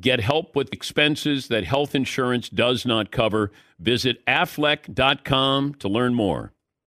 Get help with expenses that health insurance does not cover. Visit aflac.com to learn more.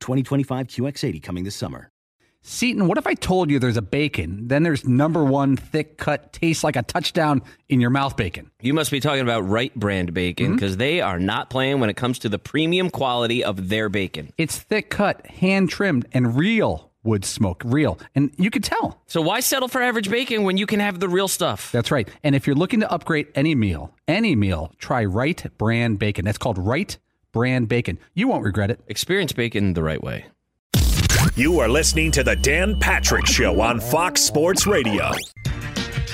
2025 QX80 coming this summer. Seaton, what if I told you there's a bacon, then there's number one thick cut, tastes like a touchdown in your mouth bacon? You must be talking about Wright Brand bacon because mm-hmm. they are not playing when it comes to the premium quality of their bacon. It's thick cut, hand trimmed, and real wood smoke, real. And you can tell. So why settle for average bacon when you can have the real stuff? That's right. And if you're looking to upgrade any meal, any meal, try Wright Brand bacon. That's called Wright brand bacon. You won't regret it. Experience bacon the right way. You are listening to the Dan Patrick Show on Fox Sports Radio.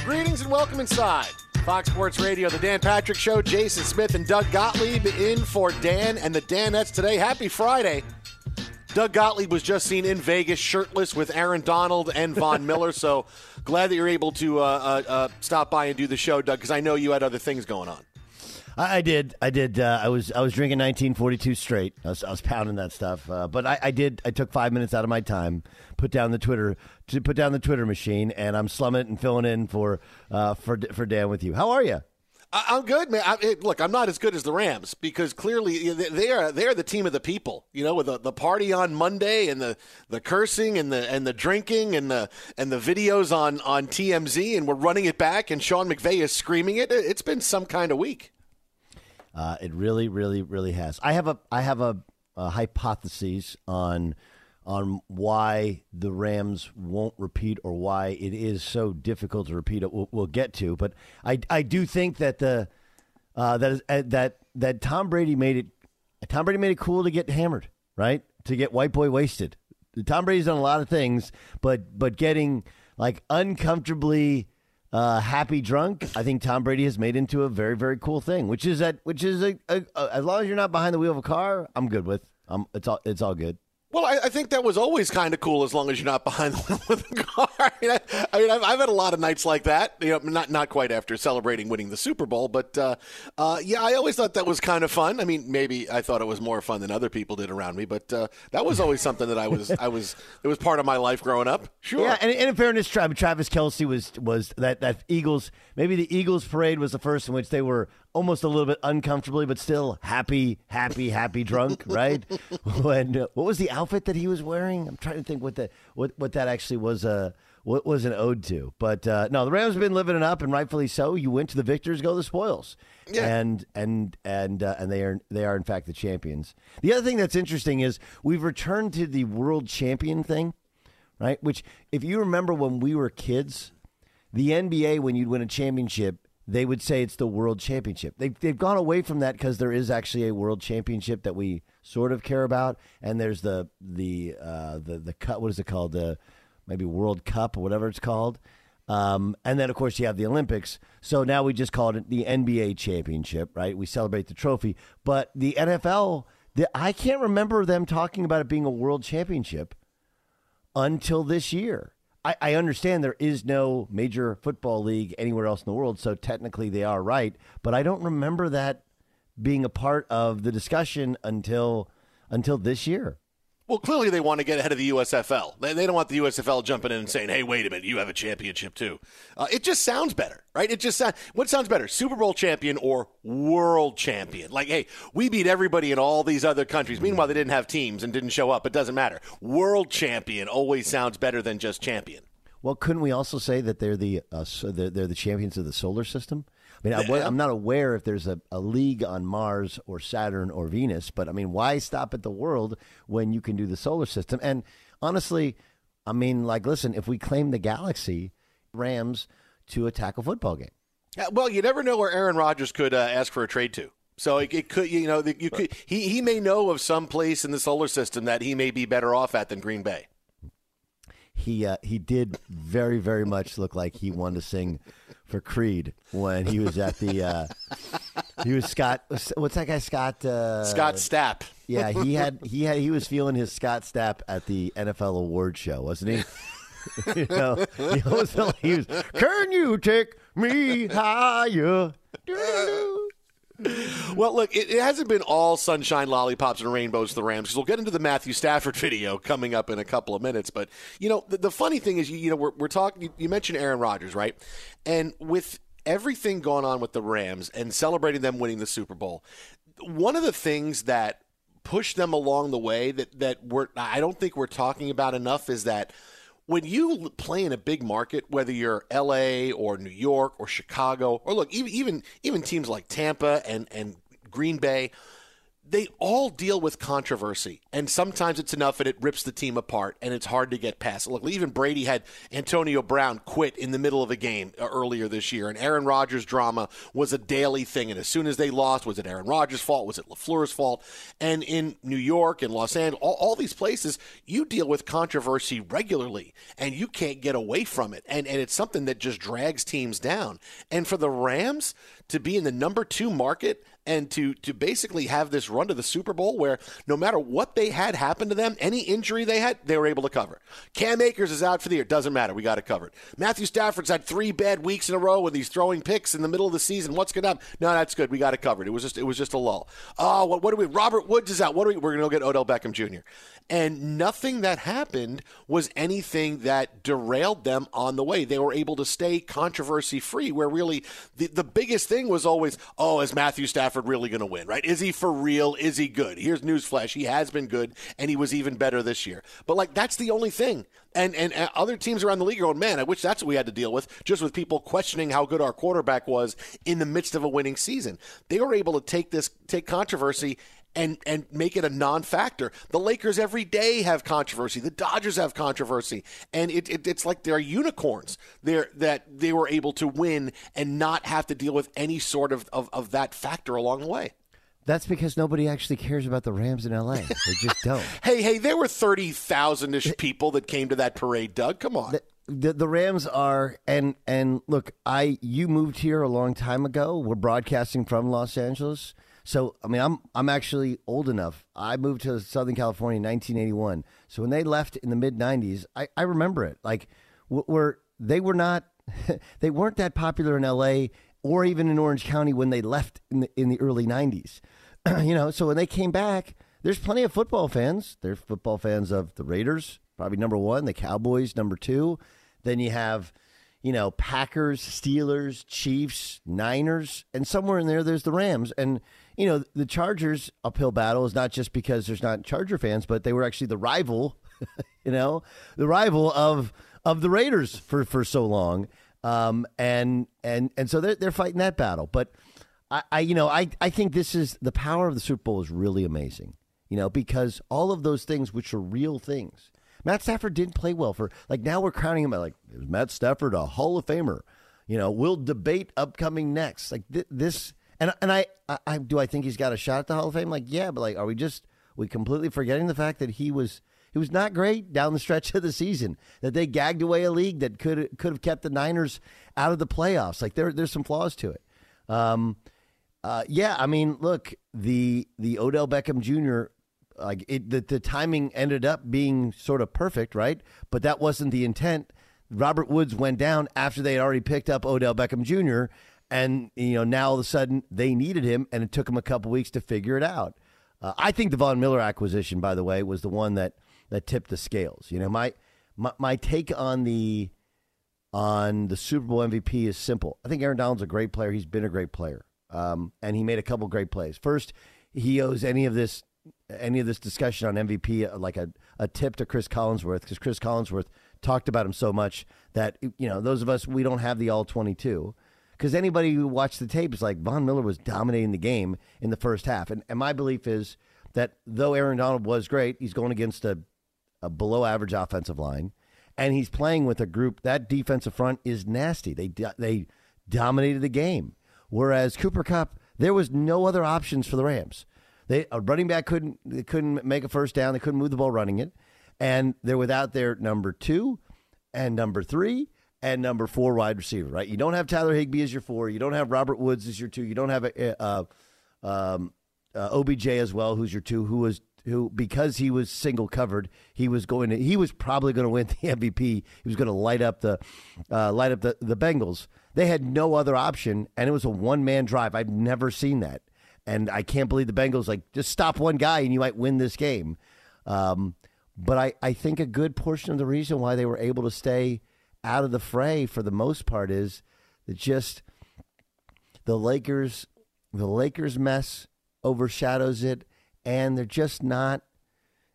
Greetings and welcome inside. Fox Sports Radio, the Dan Patrick Show. Jason Smith and Doug Gottlieb in for Dan and the Danettes today. Happy Friday. Doug Gottlieb was just seen in Vegas shirtless with Aaron Donald and Von Miller. So glad that you're able to uh, uh, uh, stop by and do the show, Doug, because I know you had other things going on. I, I did. I did. Uh, I was I was drinking 1942 straight. I was, I was pounding that stuff. Uh, but I, I did. I took five minutes out of my time, put down the Twitter to put down the Twitter machine, and I'm slumming it and filling in for uh, for for Dan with you. How are you? I'm good, man. I, look, I'm not as good as the Rams because clearly they are they are the team of the people. You know, with the, the party on Monday and the, the cursing and the and the drinking and the and the videos on on TMZ, and we're running it back, and Sean McVay is screaming it. It's been some kind of week. Uh, it really, really, really has. I have a I have a, a hypothesis on on why the Rams won't repeat or why it is so difficult to repeat. We'll, we'll get to, but I I do think that the uh, uh, that that Tom Brady made it. Tom Brady made it cool to get hammered, right? To get white boy wasted. Tom Brady's done a lot of things, but but getting like uncomfortably uh, happy drunk, I think Tom Brady has made into a very very cool thing, which is that which is a, a, a as long as you're not behind the wheel of a car, I'm good with. Um, it's all it's all good. Well, I, I, think that was always kind of cool as long as you're not behind the wheel of the car. I mean, I, I mean I've, I've, had a lot of nights like that. You know, not not quite after celebrating winning the Super Bowl, but uh, uh, yeah, I always thought that was kind of fun. I mean, maybe I thought it was more fun than other people did around me, but uh, that was always something that I was I was it was part of my life growing up. Sure. Yeah, and, and in fairness, Travis Kelce was was that that Eagles maybe the Eagles parade was the first in which they were almost a little bit uncomfortably, but still happy, happy, happy drunk, right? when uh, what was the outfit that he was wearing? I'm trying to think what that what what that actually was. Uh, what was an ode to? But uh, no, the Rams have been living it up, and rightfully so. You went to the victors, go the spoils, yeah. and and and uh, and they are they are in fact the champions. The other thing that's interesting is we've returned to the world champion thing, right? Which, if you remember when we were kids, the NBA when you'd win a championship they would say it's the World Championship. They've they've gone away from that because there is actually a World Championship that we sort of care about, and there's the the uh, the the cut. What is it called? The maybe World Cup or whatever it's called. Um, and then, of course, you have the Olympics. So now we just call it the NBA championship, right? We celebrate the trophy. But the NFL, the, I can't remember them talking about it being a world championship until this year. I, I understand there is no major football league anywhere else in the world, so technically they are right. But I don't remember that being a part of the discussion until until this year. Well, clearly they want to get ahead of the USFL. They, don't want the USFL jumping in and saying, "Hey, wait a minute, you have a championship too." Uh, it just sounds better, right? It just. What sounds better, Super Bowl champion or world champion? Like, hey, we beat everybody in all these other countries. Meanwhile, they didn't have teams and didn't show up. It doesn't matter. World champion always sounds better than just champion. Well, couldn't we also say that they're the uh, so they're, they're the champions of the solar system? I mean, I, am not aware if there's a, a league on Mars or Saturn or Venus, but I mean, why stop at the world when you can do the solar system? And honestly, I mean, like, listen, if we claim the galaxy, Rams to attack a football game. Well, you never know where Aaron Rodgers could uh, ask for a trade to. So it, it, could, you know, you could. He he may know of some place in the solar system that he may be better off at than Green Bay. He uh, he did very very much look like he wanted to sing for Creed when he was at the. Uh, he was Scott. What's that guy? Scott. Uh, Scott Stapp. Yeah, he had he had he was feeling his Scott Stapp at the NFL award show, wasn't he? you know, he was, he was. Can you take me higher? well, look, it, it, hasn't been all sunshine, lollipops, and rainbows for the Rams because we'll get into the Matthew Stafford video coming up in a couple of minutes. But you know, the, the funny thing is, you, you know, we're, we're talking. You, you mentioned Aaron Rodgers, right? And with everything going on with the Rams and celebrating them winning the Super Bowl, one of the things that pushed them along the way that that we're I don't think we're talking about enough is that when you play in a big market, whether you're LA or New York or Chicago, or look, even even even teams like Tampa and and Green Bay, they all deal with controversy, and sometimes it's enough and it rips the team apart, and it's hard to get past. Look, even Brady had Antonio Brown quit in the middle of a game uh, earlier this year, and Aaron Rodgers' drama was a daily thing. And as soon as they lost, was it Aaron Rodgers' fault? Was it LaFleur's fault? And in New York and Los Angeles, all, all these places, you deal with controversy regularly, and you can't get away from it. And and it's something that just drags teams down. And for the Rams to be in the number two market and to to basically have this run to the Super Bowl where no matter what they had happen to them, any injury they had, they were able to cover. Cam Akers is out for the year. Doesn't matter. We got it covered. Matthew Stafford's had three bad weeks in a row with these throwing picks in the middle of the season. What's going to happen? No, that's good. We got it covered. It was just it was just a lull. Oh, what, what do we? Robert Woods is out. What do we? We're going to go get Odell Beckham Jr. And nothing that happened was anything that derailed them on the way. They were able to stay controversy free. Where really the the biggest thing was always, oh, is Matthew Stafford really going to win? Right? Is he for real? Is he good? Here's newsflash: he has been good, and he was even better this year. But like that's the only thing. And, and, and other teams around the league are going, man, I wish that's what we had to deal with, just with people questioning how good our quarterback was in the midst of a winning season. They were able to take this, take controversy and and make it a non-factor. The Lakers every day have controversy. The Dodgers have controversy, and it, it, it's like they're unicorns. They're that they were able to win and not have to deal with any sort of, of, of that factor along the way. That's because nobody actually cares about the Rams in LA. They just don't. hey, hey, there were 30,000 ish people that came to that parade, Doug. Come on. The, the, the, Rams are and and look, I you moved here a long time ago. We're broadcasting from Los Angeles. So I mean, I'm I'm actually old enough. I moved to Southern California in 1981. So when they left in the mid 90s, I, I remember it. Like, were they were not they weren't that popular in L.A. or even in Orange County when they left in the in the early 90s. you know, so when they came back, there's plenty of football fans. There's football fans of the Raiders, probably number one. The Cowboys, number two. Then you have you know, Packers, Steelers, Chiefs, Niners, and somewhere in there, there's the Rams. And you know, the Chargers uphill battle is not just because there's not Charger fans, but they were actually the rival, you know, the rival of of the Raiders for for so long. Um, and and and so they're they're fighting that battle. But I, I you know I I think this is the power of the Super Bowl is really amazing. You know, because all of those things which are real things. Matt Stafford didn't play well for like now we're crowning him like is Matt Stafford a Hall of Famer? You know, we'll debate upcoming next. Like th- this, and and I, I, I do I think he's got a shot at the Hall of Fame? Like, yeah, but like, are we just we completely forgetting the fact that he was he was not great down the stretch of the season. That they gagged away a league that could could have kept the Niners out of the playoffs. Like there there's some flaws to it. Um, uh, yeah, I mean, look, the the Odell Beckham Jr. like it, the the timing ended up being sort of perfect, right? But that wasn't the intent. Robert Woods went down after they had already picked up Odell Beckham Jr. And you know now all of a sudden they needed him, and it took him a couple weeks to figure it out. Uh, I think the Von Miller acquisition, by the way, was the one that that tipped the scales. You know, my my, my take on the on the Super Bowl MVP is simple. I think Aaron Donald's a great player. He's been a great player, um, and he made a couple great plays. First, he owes any of this any of this discussion on MVP uh, like a, a tip to Cris Collinsworth because Cris Collinsworth talked about him so much that you know those of us we don't have the all twenty two because anybody who watched the tape is like Von Miller was dominating the game in the first half, and, and my belief is that though Aaron Donald was great, he's going against a, a below average offensive line, and he's playing with a group that defensive front is nasty. They they dominated the game, whereas Cooper Kupp, there was no other options for the Rams. They a running back couldn't they couldn't make a first down. They couldn't move the ball running it, and they're without their number two and number three and number four wide receiver. Right? You don't have Tyler Higbee as your four. You don't have Robert Woods as your two. You don't have a, a, a um, uh, OBJ as well, who's your two, who was who because he was single covered, he was going to he was probably going to win the MVP. He was going to light up the uh, light up the the Bengals. They had no other option, and it was a one man drive. I've never seen that. And I can't believe the Bengals like just stop one guy and you might win this game. Um, but I, I think a good portion of the reason why they were able to stay out of the fray for the most part is that just the Lakers the Lakers mess overshadows it and they're just not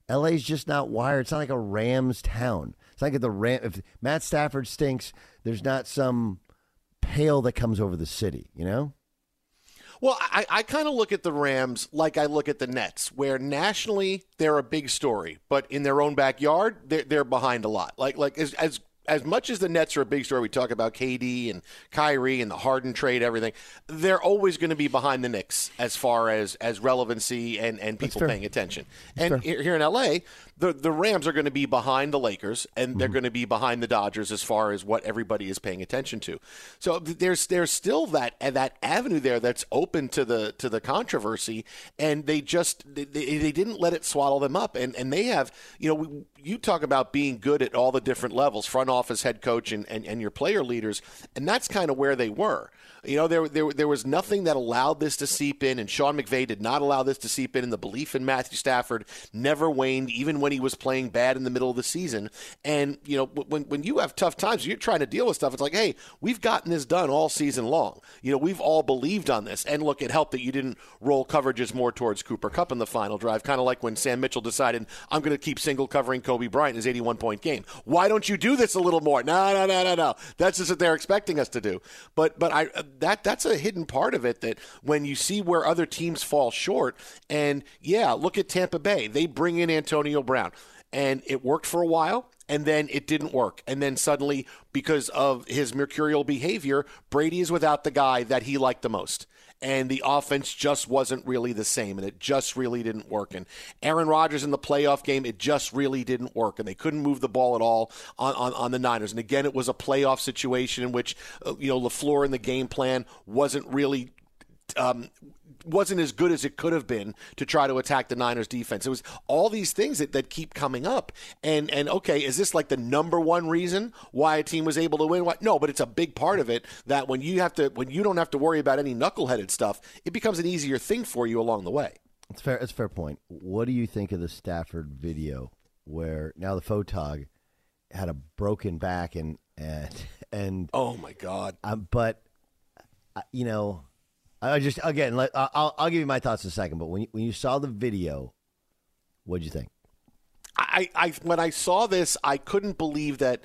LA's just not wired. It's not like a Rams town. It's like the Ram if Matt Stafford stinks, there's not some pale that comes over the city, you know? Well, I, I kind of look at the Rams like I look at the Nets, where nationally they're a big story, but in their own backyard they're, they're behind a lot. Like like as, as as much as the Nets are a big story, we talk about KD and Kyrie and the Harden trade, everything. They're always going to be behind the Knicks as far as as relevancy and and people paying attention. That's and fair. here in LA, the the Rams are going to be behind the Lakers, and they're Mm-hmm. going to be behind the Dodgers as far as what everybody is paying attention to. So there's there's still that that avenue there that's open to the to the controversy, and they just they, they didn't let it swallow them up, and and they have you know we, you talk about being good at all the different levels, front office, head coach, and and, and your player leaders, and that's kind of where they were. You know, there, there there was nothing that allowed this to seep in, and Sean McVay did not allow this to seep in. And the belief in Matthew Stafford never waned, even when he was playing bad in the middle of the season. And you know, when when you have tough times, you're trying to deal with stuff. It's like, hey, we've gotten this done all season long. You know, we've all believed on this. And look, it helped that you didn't roll coverages more towards Cooper Kupp in the final drive, kind of like when Sam Mitchell decided, I'm going to keep single covering Kobe Bryant in his 81 point game. Why don't you do this a little more? No, no, no, no, no. That's just what they're expecting us to do. But but I uh, that that's a hidden part of it that when you see where other teams fall short, and yeah, look at Tampa Bay. They bring in Antonio Brown, and it worked for a while. And then it didn't work. And then suddenly, because of his mercurial behavior, Brady is without the guy that he liked the most and the offense just wasn't really the same, and it just really didn't work. And Aaron Rodgers in the playoff game, it just really didn't work, and they couldn't move the ball at all on, on, on the Niners. And again, it was a playoff situation in which uh, you know Lafleur in the game plan wasn't really. Um, wasn't as good as it could have been to try to attack the Niners defense. It was all these things that, that keep coming up. And and okay, is this like the number one reason why a team was able to win? What? No, but it's a big part of it that when you have to when you don't have to worry about any knuckleheaded stuff, it becomes an easier thing for you along the way. It's fair. It's a fair point. What do you think of the Stafford video where now the photog had a broken back and and and Oh my God! um, but uh, you know, I just again, let, I'll I'll give you my thoughts in a second. But when you, when you saw the video, what did you think? I, I when I saw this, I couldn't believe that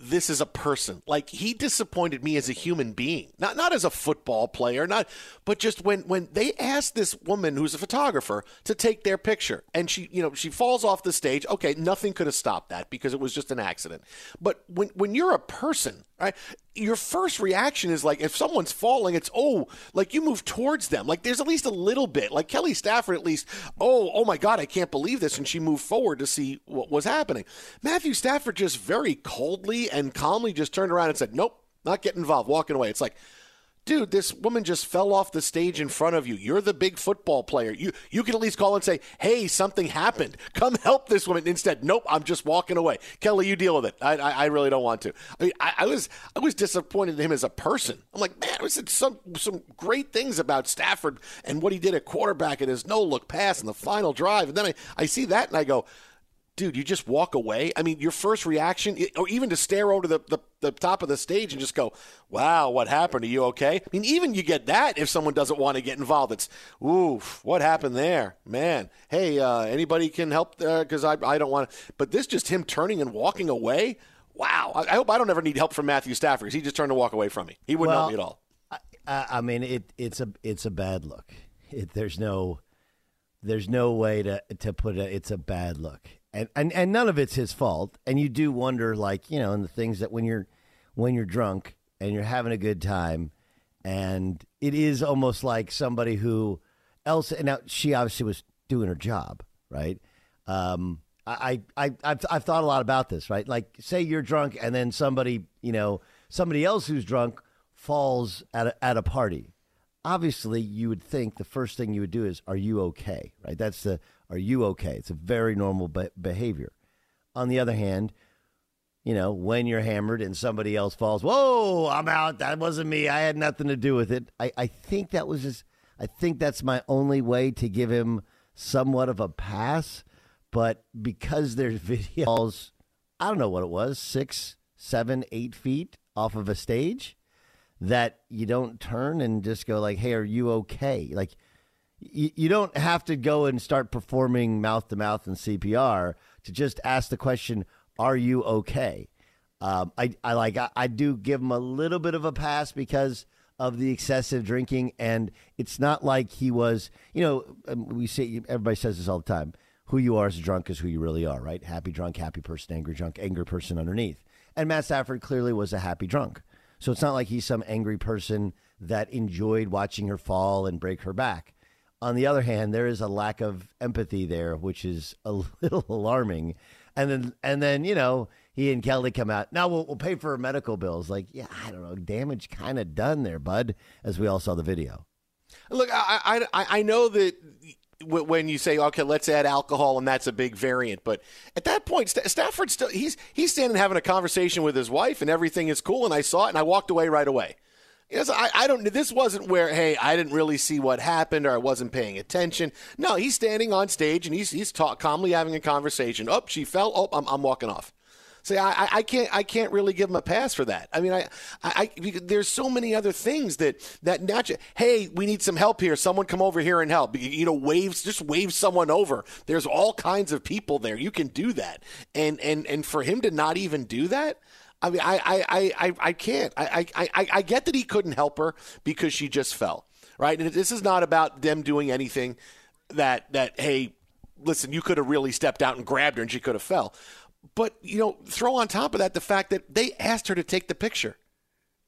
this is a person. Like he disappointed me as a human being, not not as a football player, not but just when when they asked this woman who's a photographer to take their picture, and she you know she falls off the stage. Okay, nothing could have stopped that because it was just an accident. But when when you're a person, right? Your first reaction is like if someone's falling, it's oh, like you move towards them. Like there's at least a little bit. Like Kelly Stafford, at least, oh, oh my God, I can't believe this, and she moved forward to see what was happening. Matthew Stafford just very coldly and calmly just turned around and said, "Nope, not getting involved," walking away. It's like dude, this woman just fell off the stage in front of you. You're the big football player. You you can at least call and say, hey, something happened. Come help this woman. Instead, nope, I'm just walking away. Kelly, you deal with it. I, I, I really don't want to. I, mean, I, I, was I was disappointed in him as a person. I'm like, man, I said some some great things about Stafford and what he did at quarterback and his no look pass in the final drive. And then I, I see that and I go, dude, you just walk away. I mean, your first reaction, or even to stare over the, the, the, top of the stage and just go, wow, what happened? Are you okay? I mean, even you get that if someone doesn't want to get involved. It's, oof, what happened there? Man, hey, uh, anybody can help because uh, I, I don't want to. But this just him turning and walking away. Wow. I, I, hope I don't ever need help from Matthew Stafford because he just turned to walk away from me. He wouldn't well, help me at all. I, I mean, it, it's a it's a bad look. It, there's no there's no way to to put it. It's a bad look and, and and none of it's his fault. And you do wonder, like you know, in the things that when you're when you're drunk and you're having a good time, and it is almost like somebody who else. And now she obviously was doing her job, right? Um, I, I, I've, I've thought a lot about this, right? Like, say you're drunk, and then somebody, you know, somebody else who's drunk falls at a, at a party. Obviously, you would think the first thing you would do is, "Are you okay?" Right? That's the are you okay? It's a very normal be- behavior. On the other hand, you know, when you're hammered and somebody else falls, whoa, I'm out. That wasn't me. I had nothing to do with it. I, I think that was just, I think that's my only way to give him somewhat of a pass. But because there's videos, I don't know what it was, six, seven, eight feet off of a stage, that you don't turn and just go like, hey, are you okay? Like, you, you don't have to go and start performing mouth to mouth and CPR to just ask the question, "Are you okay?" Um, I, I like I, I do give him a little bit of a pass because of the excessive drinking, and it's not like he was. You know, um, we say everybody says this all the time. Who you are as a drunk is who you really are, right? Happy drunk, happy person, angry drunk, angry person underneath. And Matt Stafford clearly was a happy drunk. So it's not like he's some angry person that enjoyed watching her fall and break her back. On the other hand, there is a lack of empathy there, which is a little alarming. And then, and then, you know, he and Kelly come out. Now we'll, we'll pay for medical bills. Like, yeah, I don't know, damage kind of done there, bud. As we all saw the video. Look, I, I, I know that when you say okay let's add alcohol and that's a big variant but at that point stafford still he's he's standing having a conversation with his wife and everything is cool and i saw it and i walked away right away Yes, I, I don't. This wasn't where hey, I didn't really see what happened or I wasn't paying attention. No, he's standing on stage and he's he's talk, calmly having a conversation. Oh, she fell. Oh, I'm, I'm walking off. See, I, I can't I can't really give him a pass for that. I mean, I, I, I there's so many other things that that not hey, we need some help here. Someone come over here and help. You know, waves just wave someone over. There's all kinds of people there. You can do that, and and and for him to not even do that. I mean, I, I, I, I can't. I, I, I get that he couldn't help her because she just fell, right? And this is not about them doing anything that that hey, listen, you could have really stepped out and grabbed her and she could have fell. But you know, throw on top of that the fact that they asked her to take the picture.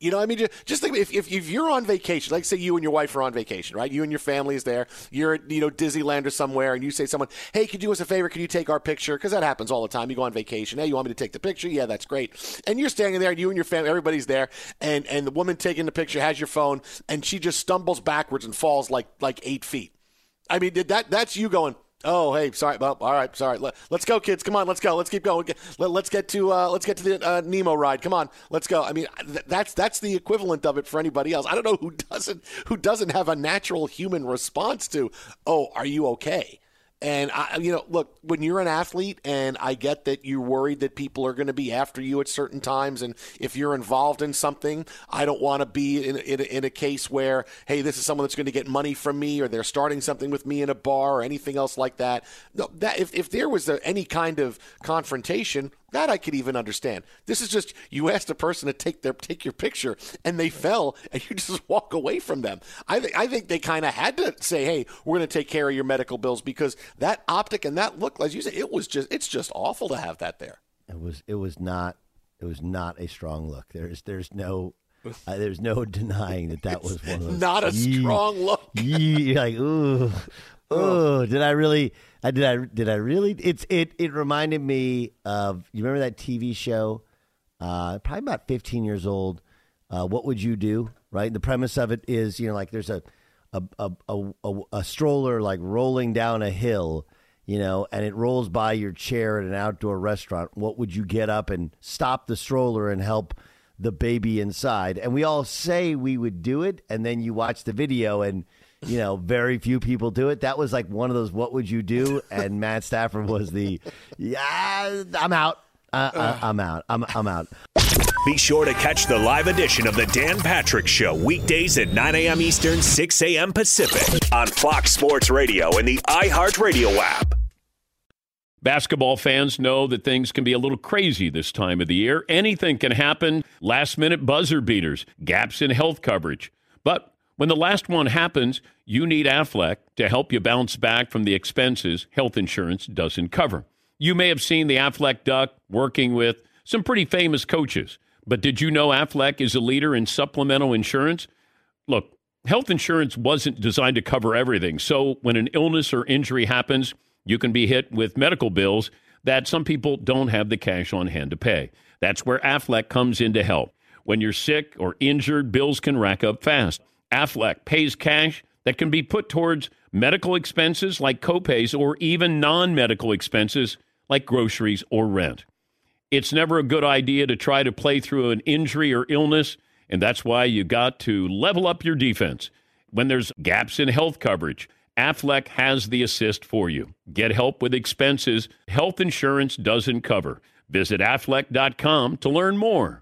You know, I mean, just think if, if, if you're on vacation, like say you and your wife are on vacation, right? You and your family is there. You're at, you know, Disneyland or somewhere, and you say someone, hey, could you do us a favor? Can you take our picture? Because that happens all the time. You go on vacation. Hey, you want me to take the picture? Yeah, that's great. And you're standing there, and you and your family, everybody's there, and, and the woman taking the picture has your phone, and she just stumbles backwards and falls like like eight feet. I mean, that that's you going, Oh, hey, sorry. Well, all right, sorry. Let, us go, kids. Come on, let's go. Let's keep going. Let, us get to uh, let's get to the uh, Nemo ride. Come on, let's go. I mean, th- that's that's the equivalent of it for anybody else. I don't know who doesn't who doesn't have a natural human response to, oh, are you okay? And I, you know, look, when you're an athlete, and I get that you're worried that people are going to be after you at certain times, and if you're involved in something, I don't want to be in, in, in a case where, hey, this is someone that's going to get money from me, or they're starting something with me in a bar, or anything else like that. No, that if, if there was a, any kind of confrontation, that I could even understand. This is just you asked a person to take their take your picture and they fell and you just walk away from them. I think I think they kind of had to say, "Hey, we're going to take care of your medical bills" because that optic and that look, as you say, it was just it's just awful to have that there. It was it was not it was not a strong look. There's there's no uh, there's no denying that that was one of those. Not a strong look. Yee, like ooh, ooh. Did I really? I did. I did. I really? It's it. It reminded me of. You remember that TV show? Uh, probably about 15 years old. Uh, what would you do? Right. The premise of it is, you know, like there's a a a, a, a, a stroller like rolling down a hill. You know, and it rolls by your chair at an outdoor restaurant. What would you get up and stop the stroller and help the baby inside? And we all say we would do it, and then you watch the video and you know, very few people do it. That was like one of those "What would you do?" And Matt Stafford was the, "Yeah, I'm out. Uh, uh, I'm out. I'm I'm out." Be sure to catch the live edition of the Dan Patrick Show weekdays at 9 a.m. Eastern, 6 a.m. Pacific on Fox Sports Radio and the iHeartRadio app. Basketball fans know that things can be a little crazy this time of the year. Anything can happen. Last minute buzzer beaters, gaps in health coverage. When the last one happens, you need Aflac to help you bounce back from the expenses health insurance doesn't cover. You may have seen the Aflac Duck working with some pretty famous coaches. But did you know Aflac is a leader in supplemental insurance? Look, health insurance wasn't designed to cover everything. So when an illness or injury happens, you can be hit with medical bills that some people don't have the cash on hand to pay. That's where Aflac comes in to help. When you're sick or injured, bills can rack up fast. Aflac pays cash that can be put towards medical expenses like copays or even non medical expenses like groceries or rent. It's never a good idea to try to play through an injury or illness, and that's why you got to level up your defense. When there's gaps in health coverage, Aflac has the assist for you. Get help with expenses health insurance doesn't cover. Visit aflac.com to learn more.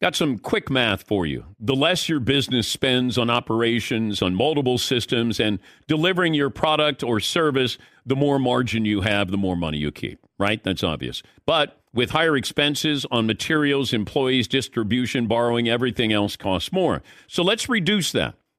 Got some quick math for you. The less your business spends on operations, on multiple systems, and delivering your product or service, the more margin you have, the more money you keep, right? That's obvious. But with higher expenses on materials, employees, distribution, borrowing, everything else costs more. So let's reduce that.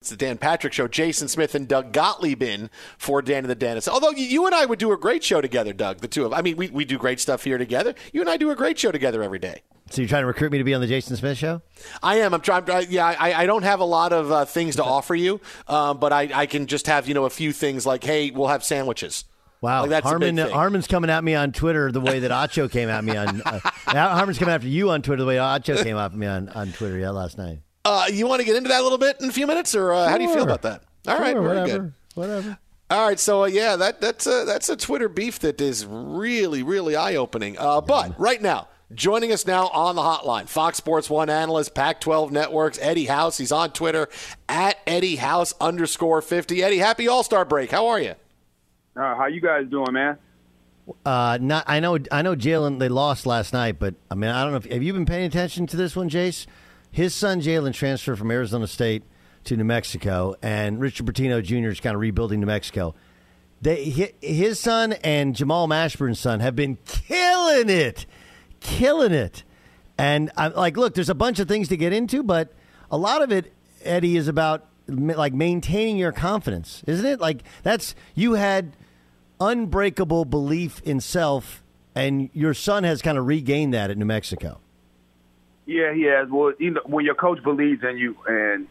It's the Dan Patrick Show. Jason Smith and Doug Gottlieb in for Dan and the Danettes. Although you and I would do a great show together, Doug, the two of I mean, we, we do great stuff here together. You and I do a great show together every day. So you're trying to recruit me to be on the Jason Smith show? I am. I'm trying. Yeah, I, I don't have a lot of uh, things to offer you, um, but I, I can just have you know a few things like, hey, we'll have sandwiches. Wow, Like, Harmon. Harmon's coming at me on Twitter the way that Acho came at me on. Uh, Harmon's coming after you on Twitter the way Acho came at me on, on Twitter yeah last night. Uh, you want to get into that a little bit in a few minutes, or uh, how do you feel about that? All right, Sure, very whatever, good. whatever. All right, so uh, yeah, that that's a that's a Twitter beef that is really really eye opening. Uh, but right now, joining us now on the hotline, Fox Sports One analyst, Pac-12 Networks, Eddie House. He's on Twitter at Eddie House underscore fifty. Eddie, happy All Star break. How are you? Uh, how you guys doing, man? Uh, not I know I know Jalen they lost last night, but I mean I don't know if have you been paying attention to this one, Jace? His son Jalen transferred from Arizona State to New Mexico, and Richard Pitino Jr. is kind of rebuilding New Mexico. They his son and Jamal Mashburn's son have been killing it, killing it, and I'm like, look, there's a bunch of things to get into, but a lot of it, Eddie, is about like maintaining your confidence, isn't it? Like that's you had unbreakable belief in self, and your son has kind of regained that at New Mexico. Yeah, he has. Well, you know, when your coach believes in you and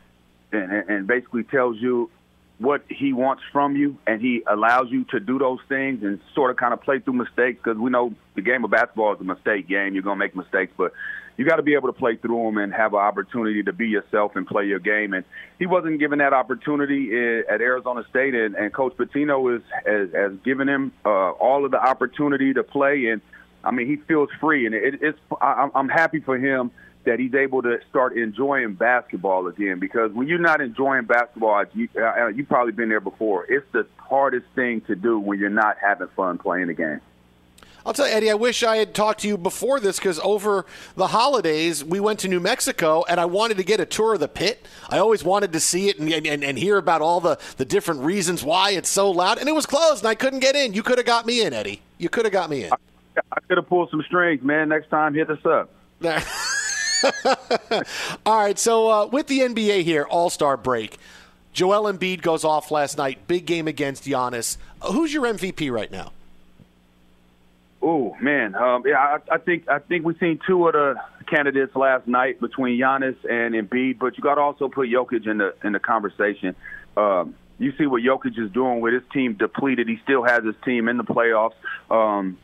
and and basically tells you what he wants from you, and he allows you to do those things and sort of kind of play through mistakes, because we know the game of basketball is a mistake game. You're gonna make mistakes, but you got to be able to play through them and have an opportunity to be yourself and play your game. And he wasn't given that opportunity at Arizona State, and, and Coach Pitino is has, has given him uh, all of the opportunity to play. And I mean, he feels free, and it, it's I, I'm- I'm happy for him that he's able to start enjoying basketball again. Because when you're not enjoying basketball, you, uh, you've probably been there before. It's the hardest thing to do when you're not having fun playing the game. I'll tell you, Eddie, I wish I had talked to you before this because over the holidays, we went to New Mexico and I wanted to get a tour of the pit. I always wanted to see it and, and, and hear about all the, the different reasons why it's so loud. And it was closed and I couldn't get in. You could have got me in, Eddie. You could have got me in. I could have pulled some strings, man. Next time, hit us up. all right, so uh, with the NBA here, All Star break, Joel Embiid goes off last night. Big game against Giannis. Uh, who's your MVP right now? Oh man, um, yeah, I, I think I think we've seen two of the candidates last night between Giannis and Embiid, but you got to also put Jokic in the in the conversation. Um, you see what Jokic is doing with his team depleted. He still has his team in the playoffs. Um,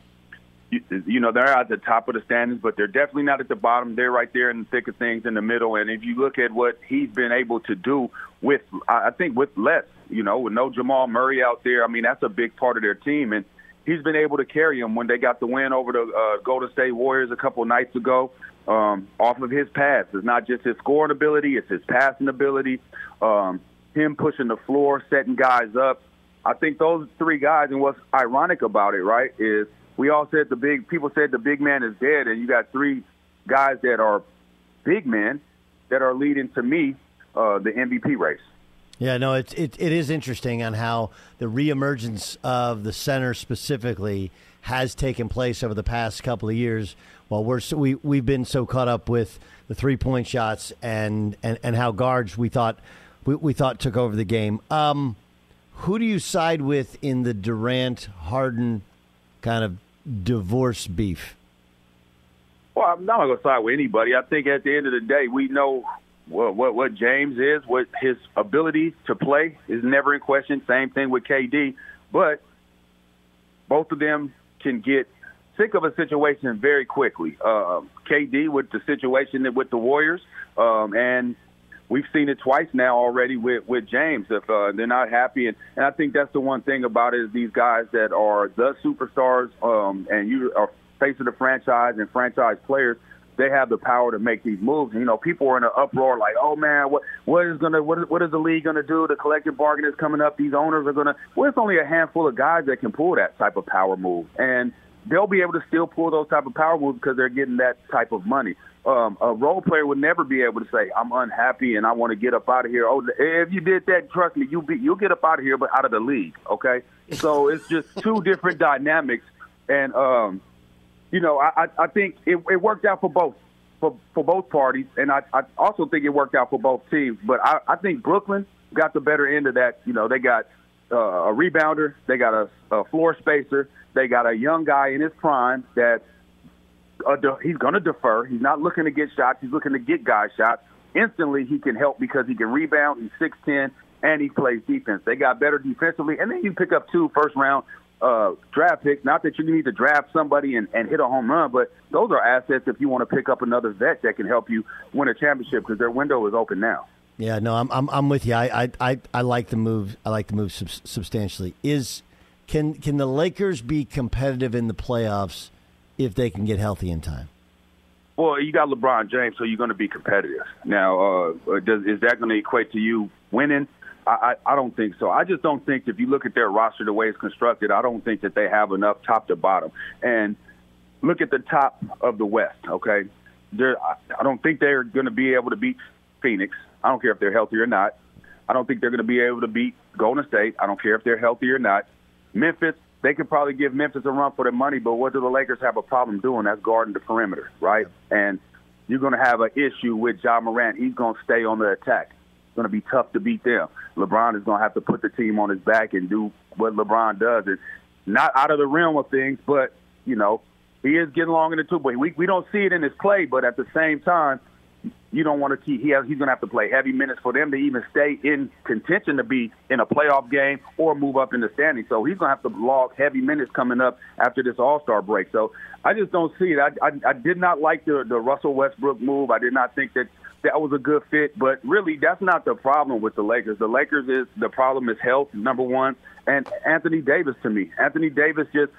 you, know they're at the top of the standings, but they're definitely not at the bottom. They're right there in the thick of things in the middle. And if you look at what he's been able to do with, I think with less, you know, with no Jamal Murray out there, I mean that's a big part of their team, and he's been able to carry them when they got the win over the uh, Golden State Warriors a couple nights ago. Um, off of his pass, it's not just his scoring ability; it's his passing ability. Um, him pushing the floor, setting guys up. I think those three guys, and what's ironic about it, right, is we all said the big people said the big man is dead, and you got three guys that are big men that are leading to me uh, the MVP race. Yeah, no, it, it it is interesting on how the reemergence of the center specifically has taken place over the past couple of years. While we're so, we we've been so caught up with the three point shots and, and, and how guards we thought we, we thought took over the game. Um, who do you side with in the Durant Harden kind of divorce beef? Well, I'm not going to side with anybody. I think at the end of the day, we know what, what what James is, what his ability to play is never in question. Same thing with KD, but both of them can get sick of a situation very quickly. Uh, KD with the situation with the Warriors, um, and we've seen it twice now already with with James. If uh, they're not happy, and, and I think that's the one thing about it is these guys that are the superstars, um, and you are face of the franchise and franchise players. They have the power to make these moves. And, you know, people are in an uproar like, "Oh man, what what is gonna what is, what is the league gonna do? The collective bargain is coming up. These owners are gonna." Well, it's only a handful of guys that can pull that type of power move, and they'll be able to still pull those type of power moves because they're getting that type of money. Um, a role player would never be able to say, "I'm unhappy and I want to get up out of here." Oh, if you did that, trust me, you'll be you'll get up out of here, but out of the league. Okay, so it's just two different dynamics, and um, you know, I, I think it, it worked out for both for for both parties, and I, I also think it worked out for both teams. But I, I think Brooklyn got the better end of that. You know, they got uh, a rebounder, they got a, a floor spacer, they got a young guy in his prime that uh, de- he's going to defer. He's not looking to get shots. He's looking to get guys shots. Instantly, he can help because he can rebound. He's six ten and he plays defense. They got better defensively, and then you pick up two first round uh, draft picks. Not that you need to draft somebody and, and hit a home run, but those are assets if you want to pick up another vet that can help you win a championship because their window is open now. Yeah, no, I'm I'm, I'm with you. I, I I I like the move. I like the move sub- substantially. Is can can the Lakers be competitive in the playoffs if they can get healthy in time? Well, you got LeBron James, so you're going to be competitive. Now, uh, does, is that going to equate to you winning? I, I, I don't think so. I just don't think if you look at their roster the way it's constructed, I don't think that they have enough top to bottom. And look at the top of the West. Okay, They're, I, I don't think they're going to be able to beat Phoenix. I don't care if they're healthy or not. I don't think they're going to be able to beat Golden State. I don't care if they're healthy or not. Memphis, they could probably give Memphis a run for their money, but what do the Lakers have a problem doing? That's guarding the perimeter, right? And you're going to have an issue with Ja Morant. He's going to stay on the attack. It's going to be tough to beat them. LeBron is going to have to put the team on his back and do what LeBron does. It's not out of the realm of things, but, you know, he is getting long in the two. But we, we don't see it in his play, but at the same time, you don't want to keep. He has, he's going to have to play heavy minutes for them to even stay in contention to be in a playoff game or move up in the standings. So he's going to have to log heavy minutes coming up after this All Star break. So I just don't see it. I, I, I did not like the the Russell Westbrook move. I did not think that that was a good fit. But really, that's not the problem with the Lakers. The Lakers is the problem is health number one, and Anthony Davis to me. Anthony Davis just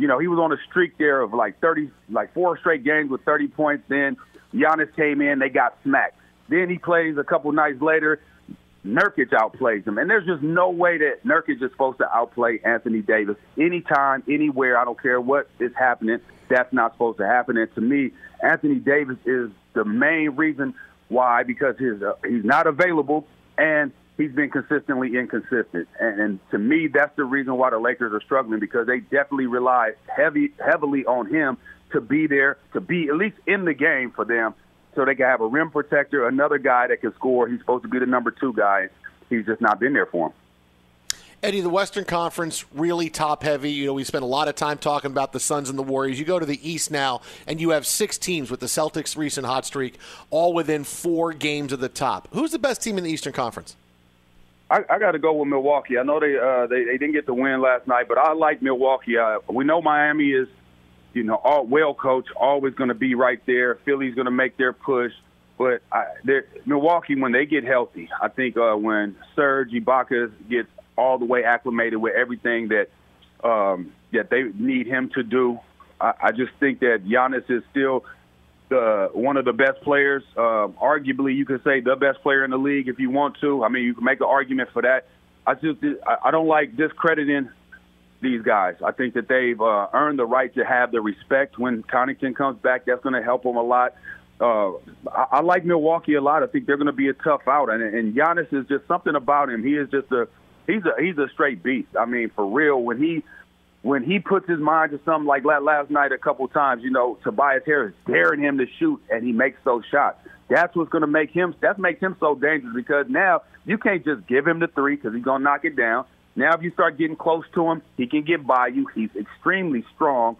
you know, he was on a streak there of like 30, like four straight games with 30 points. Then Giannis came in, they got smacked. Then he plays a couple nights later. Nurkic outplays him, and there's just no way that Nurkic is supposed to outplay Anthony Davis anytime, anywhere. I don't care what is happening. That's not supposed to happen. And to me, Anthony Davis is the main reason why because his uh, he's not available and he's been consistently inconsistent. And, and to me, that's the reason why the Lakers are struggling because they definitely rely heavy heavily on him to be there, to be at least in the game for them, so they can have a rim protector, another guy that can score. He's supposed to be the number two guy. He's just not been there for him. Eddie, the Western Conference really top heavy. You know, we spent a lot of time talking about the Suns and the Warriors. You go to the East now, and you have six teams with the Celtics' recent hot streak, all within four games of the top. Who's the best team in the Eastern Conference? I, I got to go with Milwaukee. I know they, uh, they they didn't get the win last night, but I like Milwaukee. Uh, we know Miami is you know, all well coach always going to be right there. Philly's going to make their push. But I, Milwaukee, when they get healthy, I think uh, when Serge Ibaka gets all the way acclimated with everything that um, that they need him to do, I, I just think that Giannis is still the one of the best players. Uh, arguably, you could say the best player in the league if you want to. I mean, you can make an argument for that. I just I don't like discrediting these guys. I think that they've uh, earned the right to have the respect when Connaughton comes back. That's going to help them a lot. Uh, I, I like Milwaukee a lot. I think they're going to be a tough out, and, and Giannis is just something about him. He is just a he's a he's a straight beast. I mean, for real. When he when he puts his mind to something like last night a couple times, you know, Tobias Harris daring him to shoot, and he makes those shots. That's what's going to make him. That makes him so dangerous because now you can't just give him the three because he's going to knock it down. Now, if you start getting close to him, he can get by you. He's extremely strong.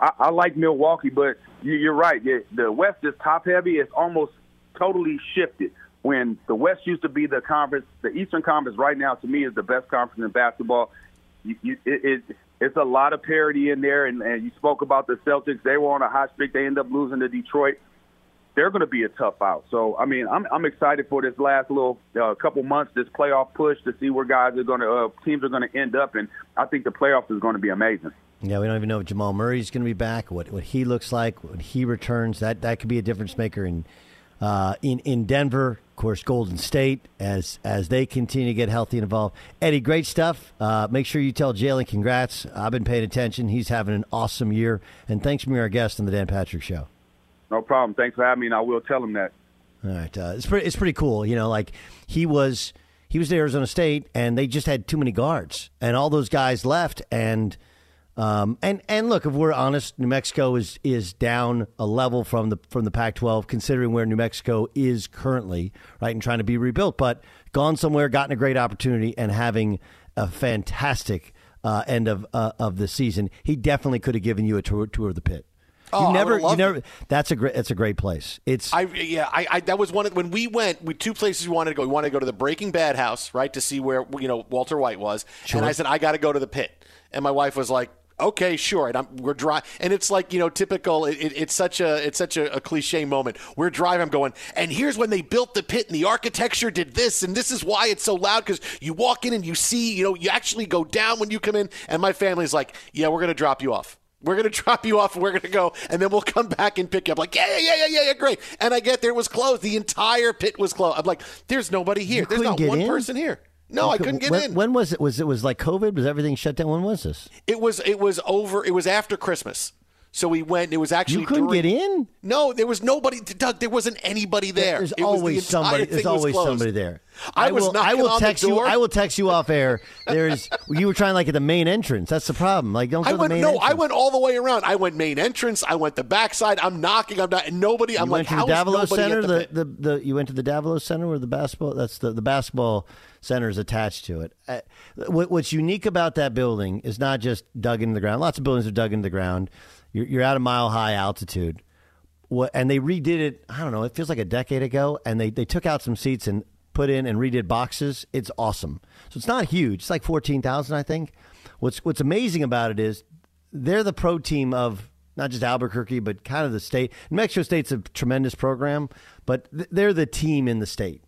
I, I like Milwaukee, but you, you're right. The, the West is top heavy. It's almost totally shifted. When the West used to be the conference, the Eastern Conference right now to me is the best conference in basketball. You, you, it, it, it's a lot of parity in there, and, and you spoke about the Celtics. They were on a hot streak. They end up losing to Detroit they're going to be a tough out. So, I mean, I'm, I'm excited for this last little uh, couple months, this playoff push to see where guys are going to, uh, teams are going to end up. And I think the playoffs is going to be amazing. Yeah, we don't even know if Jamal Murray's going to be back, what what he looks like when he returns. That that could be a difference maker in uh, in in Denver. Of course, Golden State as as they continue to get healthy and involved. Eddie, great stuff. Uh, make sure you tell Jalen congrats. I've been paying attention. He's having an awesome year, and thanks for being our guest on the Dan Patrick Show. No problem. Thanks for having me, and I will tell him that. All right, uh, it's pretty. It's pretty cool. You know, like he was he was at Arizona State, and they just had too many guards, and all those guys left, and um, and and look, if we're honest, New Mexico is is down a level from the from the Pac-12, considering where New Mexico is currently, right, and trying to be rebuilt, but gone somewhere, gotten a great opportunity, and having a fantastic uh, end of uh, of the season. He definitely could have given you a tour, tour of the pit. Oh, you never, you never. It. That's a great. That's a great place. It's. I yeah. I, I that was one of when we went. We two places we wanted to go. We wanted to go to the Breaking Bad house, right, to see where you know Walter White was. Sure. And I said I got to go to the pit. And my wife was like, okay, sure. And I'm, we're driving, and it's like you know, typical. It, it, it's such a it's such a, a, cliche moment. We're driving. I'm going, and here's when they built the pit, and the architecture did this, and this is why it's so loud because you walk in and you see, you know, you actually go down when you come in. And my family's like, yeah, we're gonna drop you off. We're going to drop you off and we're going to go, and then we'll come back and pick you up. Like, yeah, yeah, yeah, yeah, yeah, great. And I get there, it was closed. The entire pit was closed. I'm like, there's nobody here. You there's not one in? person here. No, I couldn't get when, in. When was it? Was it was like COVID? Was everything shut down? When was this? It was. It was over. It was after Christmas. So we went. It was actually you couldn't during, get in. No, there was nobody. Doug, there wasn't anybody there. There's it always the somebody. There's always somebody there. I, I was will. I will text you. I will text you off air. There's. you were trying like at the main entrance. That's the problem. Like don't go I to went, the main no, entrance. I went all the way around. I went main entrance. I went the backside. I'm knocking. I'm not. And nobody. You I'm went like, to the Davalos Center. The, the, the, the you went to the Davalos Center where the basketball. That's the the basketball center is attached to it. Uh, what, what's unique about that building is not just dug into the ground. Lots of buildings are dug into the ground. You're, you're at a mile high altitude. What, and they redid it. I don't know. It feels like a decade ago, and they they took out some seats and put in and redid boxes. It's awesome. So it's not huge. It's like fourteen thousand, I think. What's What's amazing about it is they're the pro team of not just Albuquerque, but kind of the state. New Mexico State's a tremendous program, but they're the team in the state.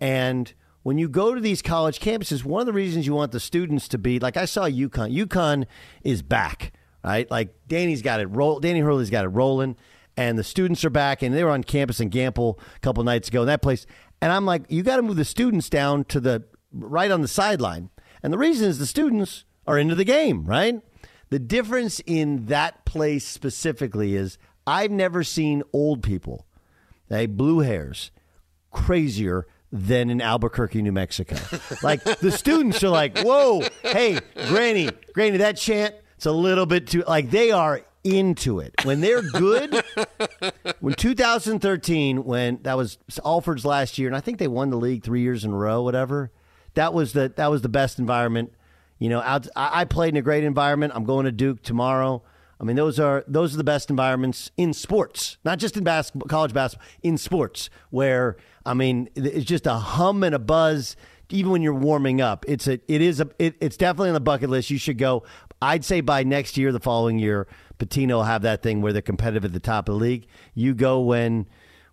And when you go to these college campuses, one of the reasons you want the students to be like I saw UConn. UConn is back, right? Like Danny's got it roll. Danny Hurley's got it rolling and the students are back, and they were on campus in Gampel a couple nights ago in that place. And I'm like, you got to move the students down to the right on the sideline. And the reason is the students are into the game, right? The difference in that place specifically is I've never seen old people, okay, blue hairs, crazier than in Albuquerque, New Mexico. like the students are like, whoa, hey, Granny, Granny, that chant, it's a little bit too, like they are into it. When they're good, when 2013, when that was Alford's last year, and I think they won the league three years in a row, whatever. That was the that was the best environment. You know, out, I, I played in a great environment. I'm going to Duke tomorrow. I mean, those are those are the best environments in sports, not just in basketball, college basketball, in sports, where I mean, it's just a hum and a buzz. Even when you're warming up, it's a it is a it, it's definitely on the bucket list. You should go. I'd say by next year, the following year, Pitino will have that thing where they're competitive at the top of the league. You go when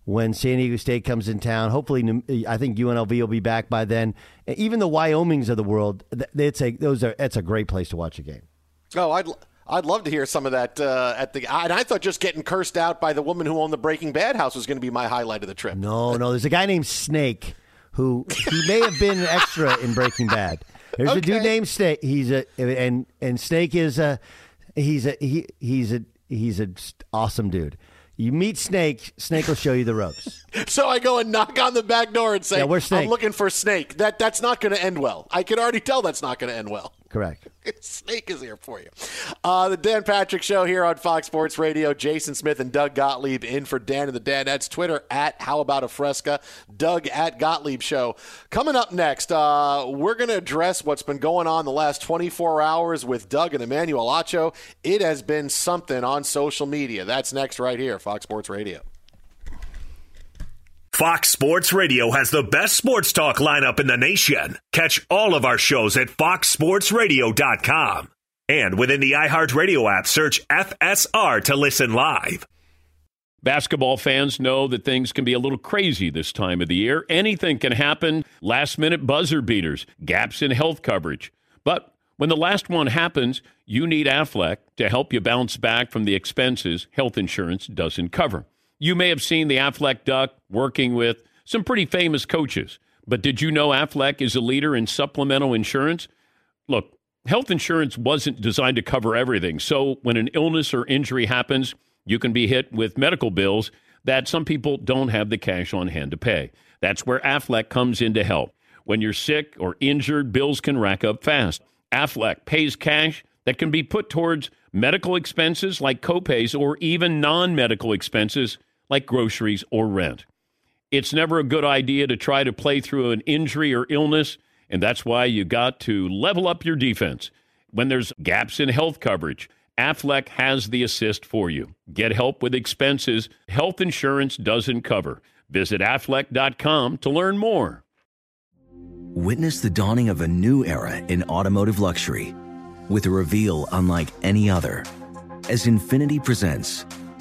when San Diego State comes in town. Hopefully, I think UNLV will be back by then. Even the Wyomings of the world, it's a those are it's a great place to watch a game. Oh, I'd. I'd love to hear some of that uh, at the. And I thought just getting cursed out by the woman who owned the Breaking Bad house was going to be my highlight of the trip. No, no. There's a guy named Snake who he may have been an extra in Breaking Bad. There's okay. a dude named Snake. He's a and and Snake is a he's a he he's a he's an awesome dude. You meet Snake, Snake will show you the ropes. so I go and knock on the back door and say, yeah, where's Snake? I'm looking for Snake. That that's not going to end well. I can already tell that's not going to end well. Correct. Snake is here for you. Uh, the Dan Patrick Show here on Fox Sports Radio. Jason Smith and Doug Gottlieb in for Dan and the Danettes. Twitter at How About a Fresca. Doug at Gottlieb Show. Coming up next, uh, we're going to address what's been going on the last 24 hours with Doug and Emmanuel Acho. It has been something on social media. That's next right here, Fox Sports Radio. Fox Sports Radio has the best sports talk lineup in the nation. Catch all of our shows at foxsportsradio.com. And within the iHeartRadio app, search FSR to listen live. Basketball fans know that things can be a little crazy this time of the year. Anything can happen last minute buzzer beaters, gaps in health coverage. But when the last one happens, you need Aflac to help you bounce back from the expenses health insurance doesn't cover. You may have seen the Aflac Duck working with some pretty famous coaches, but did you know Aflac is a leader in supplemental insurance? Look, health insurance wasn't designed to cover everything. So when an illness or injury happens, you can be hit with medical bills that some people don't have the cash on hand to pay. That's where Aflac comes in to help. When you're sick or injured, bills can rack up fast. Aflac pays cash that can be put towards medical expenses like copays or even non medical expenses like groceries or rent. It's never a good idea to try to play through an injury or illness, and that's why you got to level up your defense. When there's gaps in health coverage, Aflac has the assist for you. Get help with expenses health insurance doesn't cover. Visit aflac.com to learn more. Witness the dawning of a new era in automotive luxury with a reveal unlike any other as Infiniti presents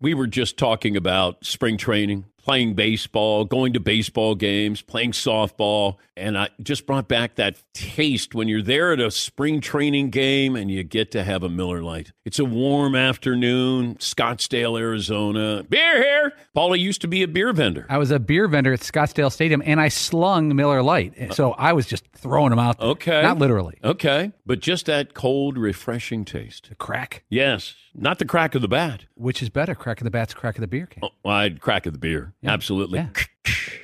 We were just talking about spring training, playing baseball, going to baseball games, playing softball, and I just brought back that taste when you're there at a spring training game and you get to have a Miller Lite. It's a warm afternoon, Scottsdale, Arizona. Beer here. Paulie used to be a beer vendor. I was a beer vendor at Scottsdale Stadium, and I slung Miller Lite, uh-huh. so I was just throwing them out. There. Okay. not literally. Okay, but just that cold, refreshing taste. The crack, Yes, not the crack of the bat. which is better, crack of the bats, crack of the beer can. Oh, well, I'd crack of the beer. Absolutely. Yeah.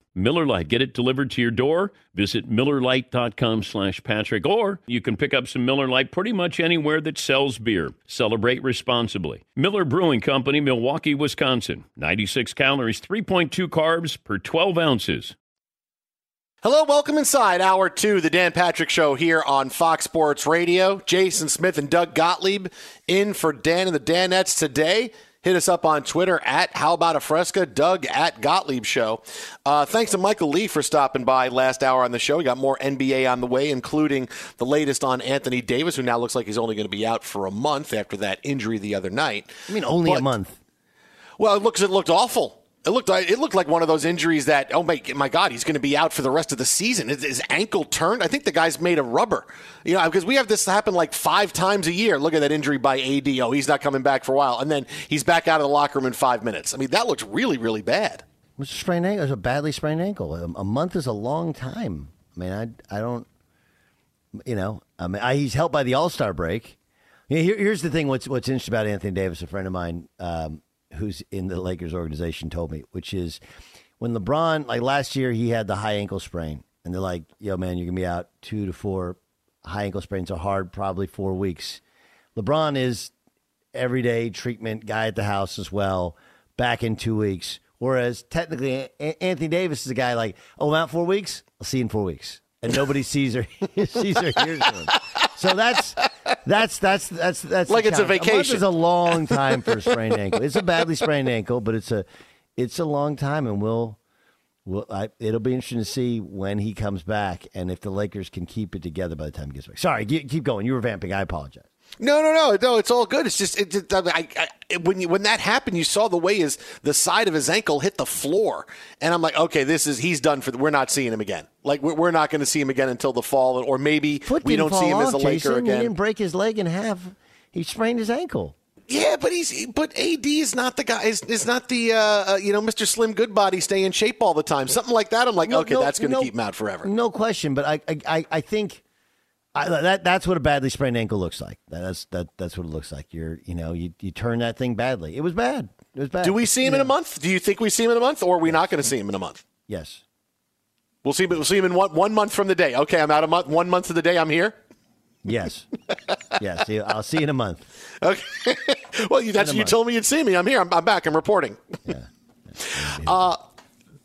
Miller Lite. Get it delivered to your door. Visit MillerLite.com slash Patrick. Or you can pick up some Miller Lite pretty much anywhere that sells beer. Celebrate responsibly. Miller Brewing Company, Milwaukee, Wisconsin. 96 calories, 3.2 carbs per 12 ounces. Hello, welcome inside hour two, the Dan Patrick Show here on Fox Sports Radio. Jason Smith and Doug Gottlieb in for Dan and the Danettes today. Hit us up on Twitter at How About a Fresca, Doug at Gottlieb Show. Uh, thanks to Michael Lee for stopping by last hour on the show. We got more NBA on the way, including the latest on Anthony Davis, who now looks like he's only going to be out for a month after that injury the other night. I mean, only a month. Well, it looks it looked awful. It looked like it looked like one of those injuries that oh my my god he's going to be out for the rest of the season. His, ankle turned. I think the guy's made of rubber. You know because we have this happen like five times a year. Look at that injury by AD. Oh, he's not coming back for a while, and then he's back out of the locker room in five minutes. I mean that looks really really bad. It was a sprained ankle. It was a badly sprained ankle. A, a month is a long time. I mean, I, I don't, you know, I mean, I, he's helped by the All Star break. You know, here, here's the thing. What's what's interesting about Anthony Davis? A friend of mine um, who's in the Lakers organization told me, which is when LeBron, like last year, he had the high ankle sprain, and they're like, "Yo, man, you're gonna be out two to four. High ankle sprains are hard, probably four weeks." LeBron is everyday treatment guy at the house as well. Back in two weeks. Whereas technically, Anthony Davis is a guy like, oh, I'm out four weeks. I'll see you in four weeks, and nobody sees her sees her hears him. So that's that's that's that's that's Like it's a challenge. month vacation. is a long time for a sprained ankle. It's a badly sprained ankle, but it's a it's a long time, and we'll. Well, I, it'll be interesting to see when he comes back and if the Lakers can keep it together by the time he gets back. Sorry, keep going. You were vamping. I apologize. No, no, no, no. It's all good. It's just it, it, I, I, when you, when that happened, you saw the way his the side of his ankle hit the floor, and I'm like, okay, this is he's done for. The, we're not seeing him again. Like we're, we're not going to see him again until the fall, or maybe Foot we don't see him fall as a off, Laker Jason. He didn't break his leg in half. He sprained his ankle. Yeah, but he's but AD is not the guy. Is, is not the uh, uh, you know Mr. Slim Goodbody stay in shape all the time. Something like that. I'm like, No, okay, no, that's going to no- keep him out forever. No question, but I, I, I think I, that that's what a badly sprained ankle looks like. That's that that's what it looks like. You're you know you you turn that thing badly. It was bad. It was bad. Do we see him in a month? Do you think we see him in a month, or are we not going to see him in a month? Yes. We'll see. We'll see him in one, one month from the day. Okay, I'm out a month. One month of the day, I'm here. Yes. yes. I'll see you in a month. Okay. well, you, that's you month. told me you'd see me. I'm here. I'm, I'm back. I'm reporting. Yeah. Uh,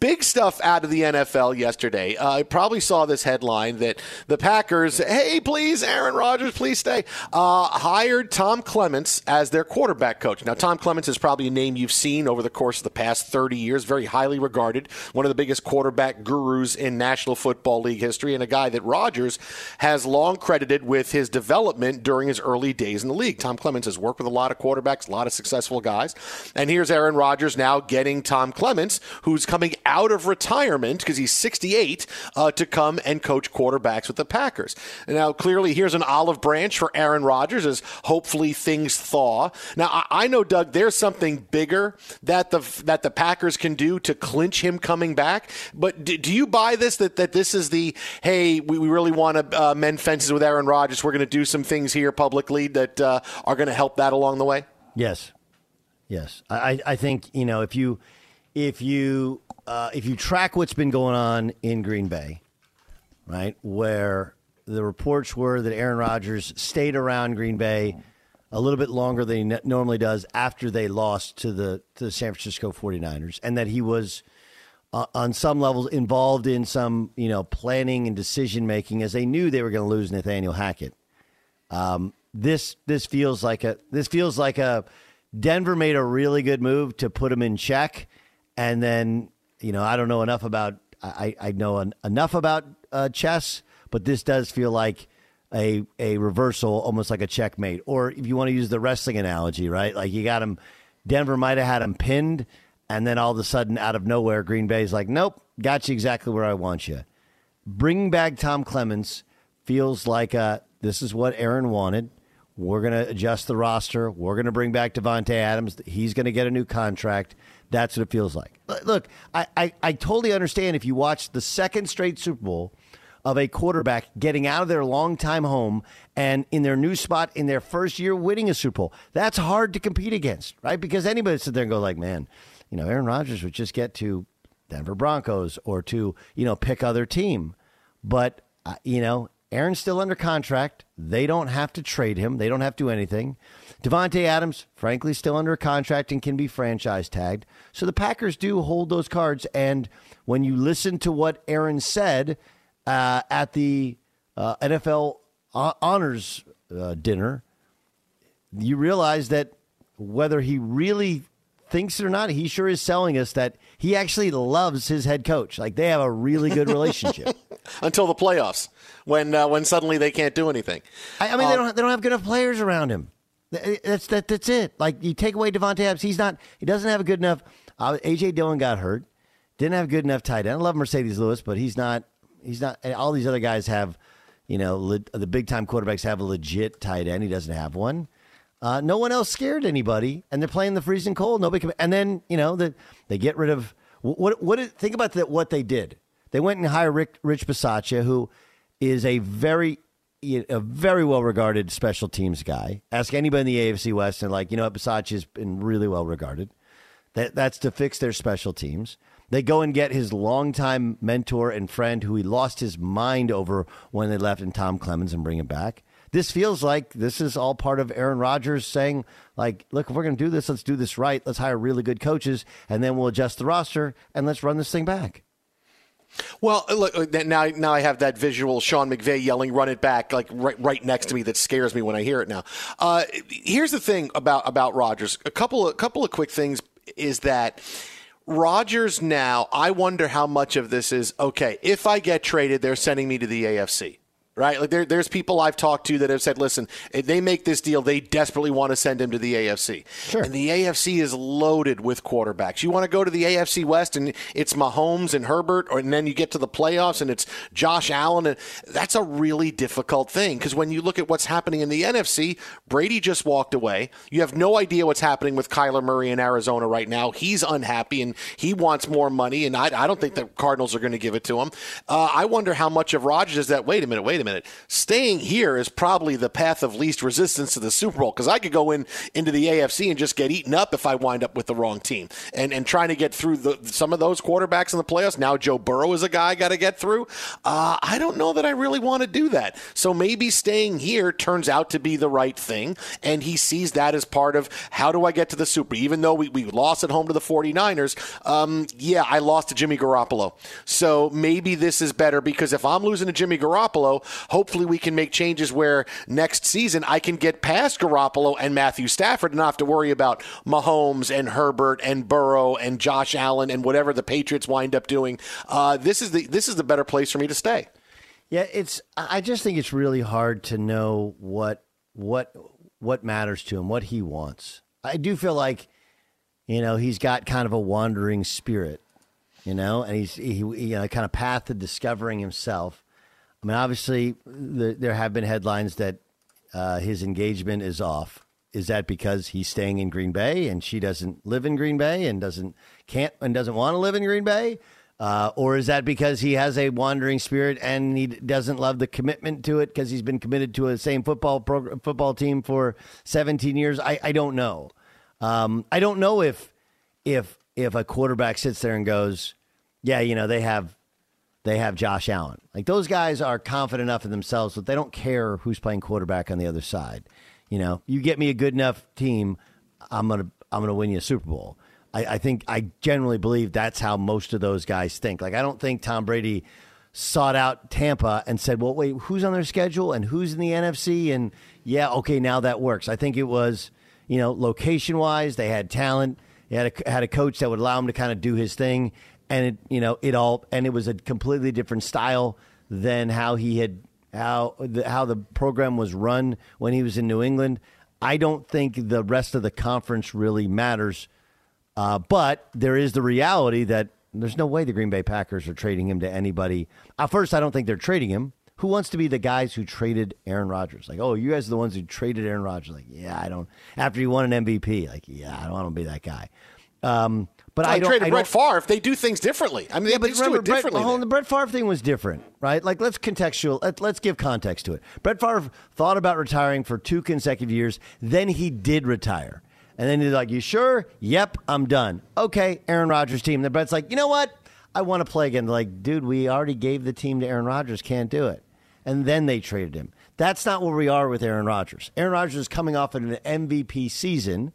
big stuff out of the NFL yesterday. Uh, I probably saw this headline that the Packers, hey, please, Aaron Rodgers, please stay, uh, hired Tom Clements as their quarterback coach. Now, Tom Clements is probably a name you've seen over the course of the past 30 years, very highly regarded, one of the biggest quarterback gurus in National Football League history, and a guy that Rodgers has long credited with his development during his early days in the league. Tom Clements has worked with a lot of quarterbacks, a lot of successful guys. And here's Aaron Rodgers now getting Tom Clements, who's coming out of retirement because he's 68, uh, to come and coach quarterbacks with the Packers. Now, clearly, here's an olive branch for Aaron Rodgers as hopefully things thaw. Now, I, I know, Doug, there's something bigger that the that the Packers can do to clinch him coming back. But do, do you buy this that, that this is the hey, we, we really want to uh, mend fences with Aaron Rodgers? We're going to do some things here publicly that uh, are going to help that along the way. Yes, yes. I, I- I think you know if you if you uh, if you track what's been going on in Green Bay, right, where the reports were that Aaron Rodgers stayed around Green Bay a little bit longer than he normally does after they lost to the to the San Francisco 49ers and that he was uh, on some levels involved in some you know planning and decision making as they knew they were going to lose Nathaniel Hackett. Um, this this feels like a this feels like a Denver made a really good move to put him in check, and then you know I don't know enough about I I know en- enough about uh, chess, but this does feel like a a reversal, almost like a checkmate. Or if you want to use the wrestling analogy, right? Like you got him, Denver might have had him pinned, and then all of a sudden, out of nowhere, Green Bay's like, nope, got you exactly where I want you Bring back Tom Clements feels like this is what Aaron wanted. We're going to adjust the roster. We're going to bring back Davante Adams. He's going to get a new contract. That's what it feels like. Look, I, I, I totally understand if you watch the second straight Super Bowl of a quarterback getting out of their longtime home and in their new spot in their first year winning a Super Bowl. That's hard to compete against, right? Because anybody sit there and go like, man, you know, Aaron Rodgers would just get to Denver Broncos or to, you know, pick other team. But, uh, you know, Aaron's still under contract. They don't have to trade him. They don't have to do anything. Davante Adams, frankly, still under contract and can be franchise tagged. So the Packers do hold those cards. And when you listen to what Aaron said uh, at the uh, NFL honors uh, dinner, you realize that whether he really thinks it or not, he sure is selling us that he actually loves his head coach. Like they have a really good relationship. Until the playoffs, when uh, when suddenly they can't do anything. I, I mean, they don't they don't have good enough players around him. That's that that's it. Like you take away Davante Adams, he's not. He doesn't have a good enough. Uh, AJ Dillon got hurt. Didn't have a good enough tight end. I love Marcedes Lewis, but he's not. He's not. All these other guys have. You know, le, the big time quarterbacks have a legit tight end. He doesn't have one. Uh, no one else scared anybody, and they're playing the freezing cold. Nobody can. And then you know the, they get rid of what? What? what think about the, what they did. They went and hired Rick, Rich Bisaccia, who is a very a very well regarded special teams guy. Ask anybody in the AFC West, and like you know, what, Bisaccia's been really well regarded. That that's to fix their special teams. They go and get his longtime mentor and friend, who he lost his mind over when they left, in Tom Clements, and bring him back. this feels like this is all part of Aaron Rodgers saying, like, look, if we're going to do this, let's do this right. Let's hire really good coaches, and then we'll adjust the roster and let's run this thing back. Well, look now. Now I have that visual: Sean McVay yelling, "Run it back!" like right, right next to me. That scares me when I hear it. Now, uh, here's the thing about about Rodgers. A couple of couple of quick things is that Rodgers now. I wonder how much of this is okay. If I get traded, they're sending me to the AFC right? Like there, there's people I've talked to that have said, listen, if they make this deal, they desperately want to send him to the AFC. Sure. And the AFC is loaded with quarterbacks. You want to go to the AFC West and it's Mahomes and Herbert, or, and then you get to the playoffs and it's Josh Allen. And that's a really difficult thing because when you look at what's happening in the NFC, Brady just walked away. You have no idea what's happening with Kyler Murray in Arizona right now. He's unhappy and he wants more money, and I, I don't think the Cardinals are going to give it to him. Uh, I wonder how much of Rodgers is that. Wait a minute, wait a minute minute. Staying here is probably the path of least resistance to the Super Bowl because I could go in into the AFC and just get eaten up if I wind up with the wrong team. And and trying to get through the, some of those quarterbacks in the playoffs. Now Joe Burrow is a guy I got to get through. Uh, I don't know that I really want to do that. So maybe staying here turns out to be the right thing, and he sees that as part of how do I get to the Super. Even though we, we lost at home to the 49ers, um, yeah, I lost to Jimmy Garoppolo. So maybe this is better because if I'm losing to Jimmy Garoppolo, hopefully we can make changes where next season I can get past Garoppolo and Matthew Stafford and not have to worry about Mahomes and Herbert and Burrow and Josh Allen and whatever the Patriots wind up doing. Uh, this is the this is the better place for me to stay. Yeah, it's. I just think it's really hard to know what what what matters to him, what he wants. I do feel like, you know, he's got kind of a wandering spirit, you know, and he's he, you know kind of path to discovering himself. I mean, obviously, the, there have been headlines that uh, his engagement is off. Is that because he's staying in Green Bay and she doesn't live in Green Bay and doesn't can't and doesn't want to live in Green Bay? Uh, or is that because he has a wandering spirit and he doesn't love the commitment to it because he's been committed to a same football pro- football team for 17 years? I, I don't know. Um, I don't know if if if a quarterback sits there and goes, yeah, you know, they have they have Josh Allen. Like those guys are confident enough in themselves that they don't care who's playing quarterback on the other side. You know, you get me a good enough team, I'm gonna I'm gonna win you a Super Bowl. I, I think I generally believe that's how most of those guys think. Like I don't think Tom Brady sought out Tampa and said, "Well, wait, who's on their schedule and who's in the NFC?" And yeah, okay, now that works. I think it was, you know, location wise, they had talent. They had a, had a coach that would allow him to kind of do his thing, and it you know it all and it was a completely different style than how he had how the, how the program was run when he was in New England. I don't think the rest of the conference really matters, uh, but there is the reality that there's no way the Green Bay Packers are trading him to anybody. At first, I don't think they're trading him. Who wants to be the guys who traded Aaron Rodgers? Like, oh, you guys are the ones who traded Aaron Rodgers. Like, yeah, I don't. After he won an MVP, like, yeah, I don't want to be that guy. Um, but I, I don't. traded I Brett Favre. They do things differently. I mean, yeah, they but just do it Brett, differently. the Brett Favre thing was different, right? Like, let's contextual. Let, let's give context to it. Brett Favre thought about retiring for two consecutive years. Then he did retire, and then he's like, "You sure? Yep, I'm done." Okay, Aaron Rodgers team. Then Brett's like, "You know what? I want to play again." They're like, dude, we already gave the team to Aaron Rodgers. Can't do it. And then they traded him. That's not where we are with Aaron Rodgers. Aaron Rodgers is coming off an MVP season,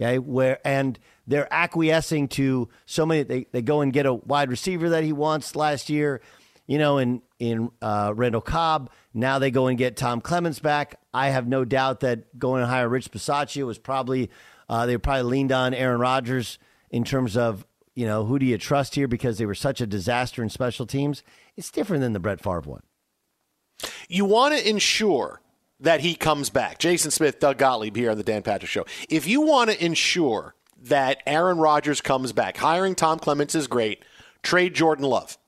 okay, where and they're acquiescing to so many. They, they go and get a wide receiver that he wants last year, you know, in in uh, Randall Cobb. Now they go and get Tom Clements back. I have no doubt that going to hire Rich Bisaccia was probably uh, they probably leaned on Aaron Rodgers in terms of you know who do you trust here because they were such a disaster in special teams. It's different than the Brett Favre one. You want to ensure that he comes back. Jason Smith, Doug Gottlieb here on the Dan Patrick Show. If you want to ensure that Aaron Rodgers comes back, hiring Tom Clements is great. Trade Jordan Love.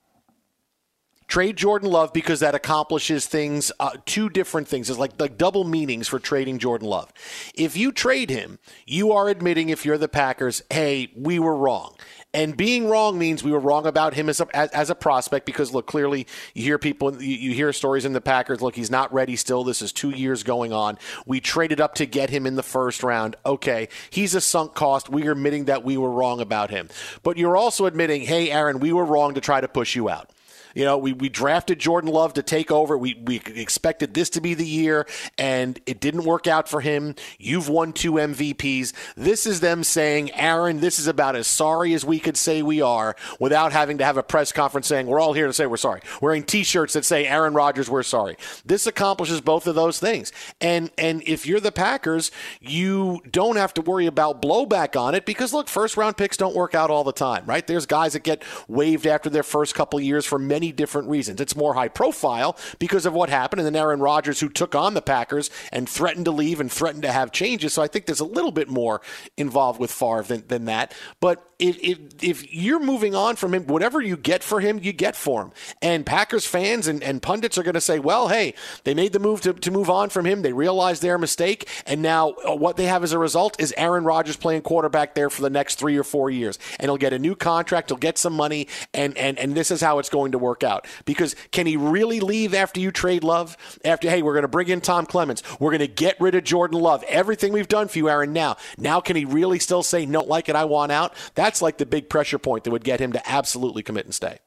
Trade Jordan Love because that accomplishes things, uh, two different things. It's like, like double meanings for trading Jordan Love. If you trade him, you are admitting, if you're the Packers, hey, we were wrong. And being wrong means we were wrong about him as a, as, as a prospect because, look, clearly you hear people, you, you hear stories in the Packers, look, he's not ready still. This is two years going on. We traded up to get him in the first round. Okay, he's a sunk cost. We are admitting that we were wrong about him. But you're also admitting, hey, Aaron, we were wrong to try to push you out. You know, we, we drafted Jordan Love to take over. We, we expected this to be the year, and it didn't work out for him. You've won two MVPs. This is them saying, Aaron, this is about as sorry as we could say we are without having to have a press conference saying, we're all here to say we're sorry. Wearing t shirts that say, Aaron Rodgers, we're sorry. This accomplishes both of those things. And, and if you're the Packers, you don't have to worry about blowback on it because, look, first round picks don't work out all the time, right? There's guys that get waived after their first couple years for many different reasons. It's more high profile because of what happened, and then Aaron Rodgers, who took on the Packers and threatened to leave and threatened to have changes. So I think there's a little bit more involved with Favre than, than that. But if, if, if you're moving on from him, whatever you get for him, you get for him. And Packers fans and, and pundits are going to say, well, hey, they made the move to, to move on from him. They realized their mistake. And now uh, what they have as a result is Aaron Rodgers playing quarterback there for the next three or four years. And he'll get a new contract, he'll get some money, and, and, and this is how it's going to work out. Because can he really leave after you trade Love? After, hey, we're going to bring in Tom Clements. We're going to get rid of Jordan Love. Everything we've done for you, Aaron, now. Now, can he really still say, no, like it, I want out? That's like the big pressure point that would get him to absolutely commit and stay.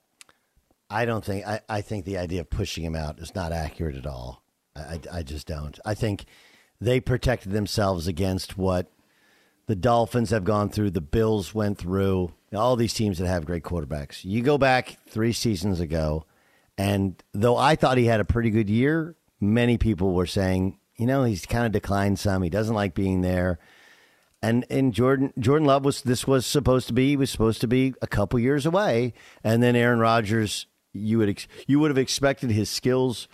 I don't think, I, I think the idea of pushing him out is not accurate at all. I, I just don't. I think they protected themselves against what the Dolphins have gone through, the Bills went through, all these teams that have great quarterbacks. You go back three seasons ago, and though I thought he had a pretty good year, many people were saying, you know, he's kind of declined some. He doesn't like being there. And and Jordan Jordan Love was this was supposed to be he was supposed to be a couple years away, and then Aaron Rodgers you would ex- you would have expected his skills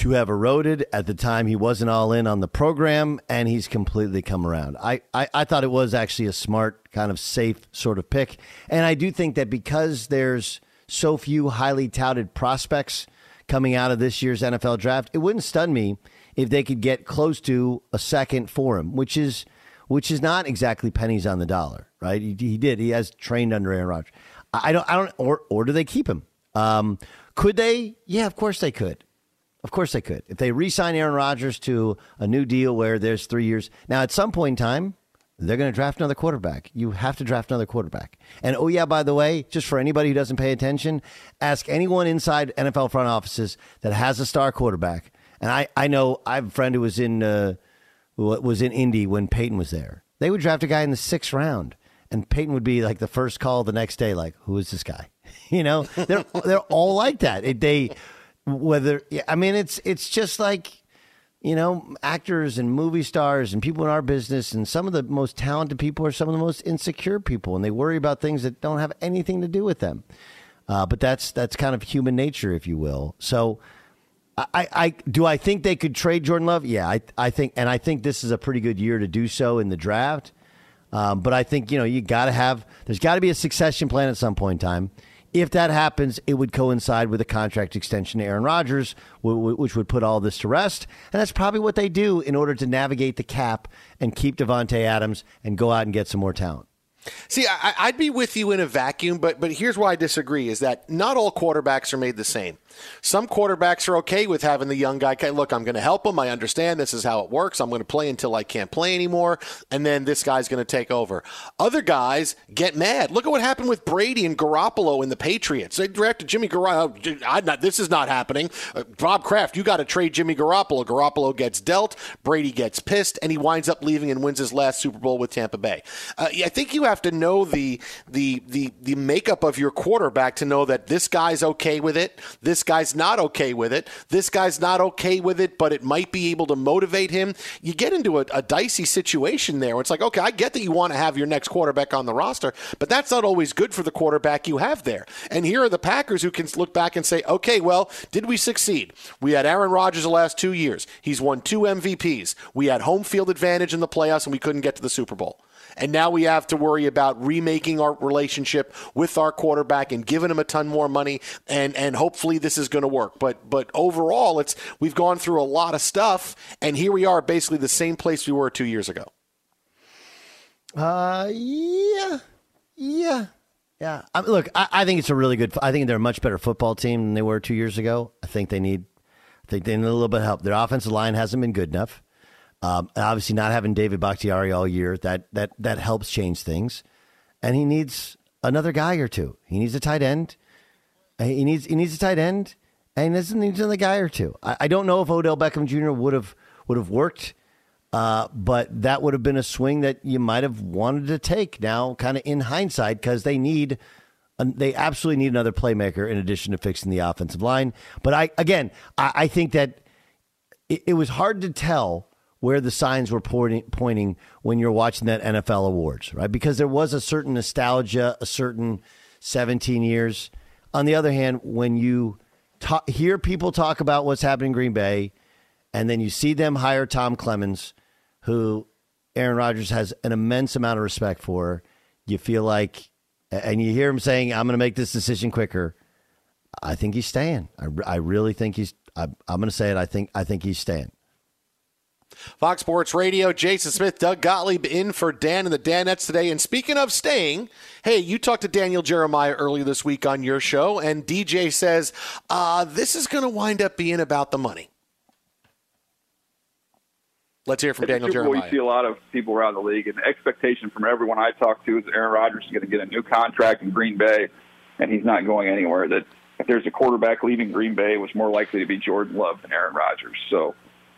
to have eroded at the time he wasn't all in on the program and he's completely come around. I, I, I thought it was actually a smart kind of safe sort of pick. And I do think that because there's so few highly touted prospects coming out of this year's NFL draft, it wouldn't stun me if they could get close to a second for him, which is which is not exactly pennies on the dollar, right? He, he did. He has trained under Aaron Rodgers. I don't I don't or or do they keep him? Um, could they? Yeah, of course they could. Of course they could. If they re-sign Aaron Rodgers to a new deal where there's three years. Now, at some point in time, they're going to draft another quarterback. You have to draft another quarterback. And oh yeah, by the way, just for anybody who doesn't pay attention, ask anyone inside NFL front offices that has a star quarterback. And I, I know I have a friend who was in uh, was in Indy when Peyton was there. They would draft a guy in the sixth round, and Peyton would be like the first call the next day, like, "Who is this guy?" You know, they're they're all like that. It, they whether I mean it's it's just like you know actors and movie stars and people in our business and some of the most talented people are some of the most insecure people and they worry about things that don't have anything to do with them. Uh, but that's that's kind of human nature, if you will. So. I, I do I think they could trade Jordan Love? Yeah, I I think and I think this is a pretty good year to do so in the draft. Um, but I think you know you got to have there's got to be a succession plan at some point in time. If that happens, it would coincide with a contract extension to Aaron Rodgers, which would put all this to rest. And that's probably what they do in order to navigate the cap and keep Davante Adams and go out and get some more talent. See, I, would be with you in a vacuum, but but here's why I disagree: is that not all quarterbacks are made the same. Some quarterbacks are okay with having the young guy. Look, I'm going to help him. I understand this is how it works. I'm going to play until I can't play anymore, and then this guy's going to take over. Other guys get mad. Look at what happened with Brady and Garoppolo in the Patriots. They drafted Jimmy Garoppolo. This is not happening. Uh, Bob Kraft, you got to trade Jimmy Garoppolo. Garoppolo gets dealt. Brady gets pissed, and he winds up leaving and wins his last Super Bowl with Tampa Bay. Uh, I think you have to know the the the the makeup of your quarterback to know that this guy's okay with it. This guy's not okay with it. This guy's not okay with it, but it might be able to motivate him. You get into a, a dicey situation there. Where it's like, okay, I get that you want to have your next quarterback on the roster, but that's not always good for the quarterback you have there. And here are the Packers who can look back and say, okay, well, did we succeed? We had Aaron Rodgers the last two years. He's won two MVPs. We had home field advantage in the playoffs, and we couldn't get to the Super Bowl. And now we have to worry about remaking our relationship with our quarterback and giving him a ton more money. And, and hopefully this is going to work. But, but overall, it's, we've gone through a lot of stuff. And here we are basically the same place we were two years ago. Uh, yeah. Yeah. Yeah. I mean, look, I, I, think it's a really good. I think they're a much better football team than they were two years ago. I think they need. I think they need a little bit of help. Their offensive line hasn't been good enough. Um, obviously, not having David Bakhtiari all year that that that helps change things, and he needs another guy or two. He needs a tight end. He needs he needs a tight end, and he needs another guy or two. I, I don't know if Odell Beckham Jr. would have would have worked, uh, but that would have been a swing that you might have wanted to take. Now, kind of in hindsight, because they need they absolutely need another playmaker in addition to fixing the offensive line. But I again, I, I think that it, it, was hard to tell where the signs were pointing, pointing when you're watching that NFL awards, right? Because there was a certain nostalgia, a certain 17 years. On the other hand, when you hear people talk about what's happening in Green Bay, and then you see them hire Tom Clements, who Aaron Rodgers has an immense amount of respect for, you feel like, and you hear him saying, "I'm going to make this decision quicker." I think he's staying. I, I really think he's. I, I'm going to say it. I think. I think he's staying. Fox Sports Radio, Jason Smith, Doug Gottlieb in for Dan and the Danettes today. And speaking of staying, hey, you talked to Daniel Jeremiah earlier this week on your show, and DJ says uh, this is going to wind up being about the money. Let's hear from Daniel Jeremiah. You see a lot of people around the league, and the expectation from everyone I talk to is Aaron Rodgers is going to get a new contract in Green Bay, and he's not going anywhere. That if there's a quarterback leaving Green Bay, it was more likely to be Jordan Love than Aaron Rodgers. So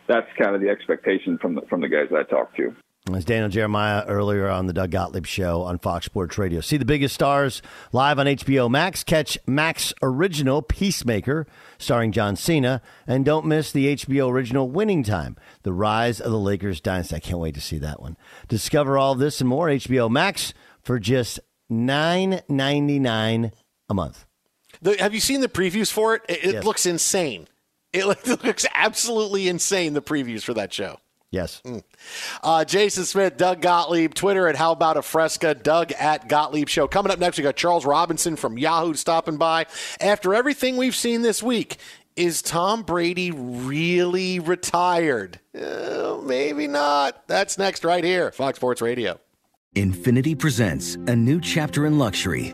that's kind of the expectation from the, from the guys that I talk to. As Daniel Jeremiah earlier on the Doug Gottlieb show on Fox Sports Radio. See the biggest stars live on HBO Max. Catch Max original Peacemaker starring John Cena. And don't miss the HBO original Winning Time, The Rise of the Lakers Dynasty. I can't wait to see that one. Discover all this and more HBO Max for just nine ninety nine a month. The, have you seen the previews for it? It, it yes. looks insane. It looks absolutely insane, the previews for that show. Yes. Mm. Uh, Jason Smith, Doug Gottlieb, Twitter at How About a Fresca, Doug at Gottlieb Show. Coming up next, we got Charles Robinson from Yahoo stopping by. After everything we've seen this week, is Tom Brady really retired? Uh, maybe not. That's next right here, Fox Sports Radio. Infiniti presents a new chapter in luxury,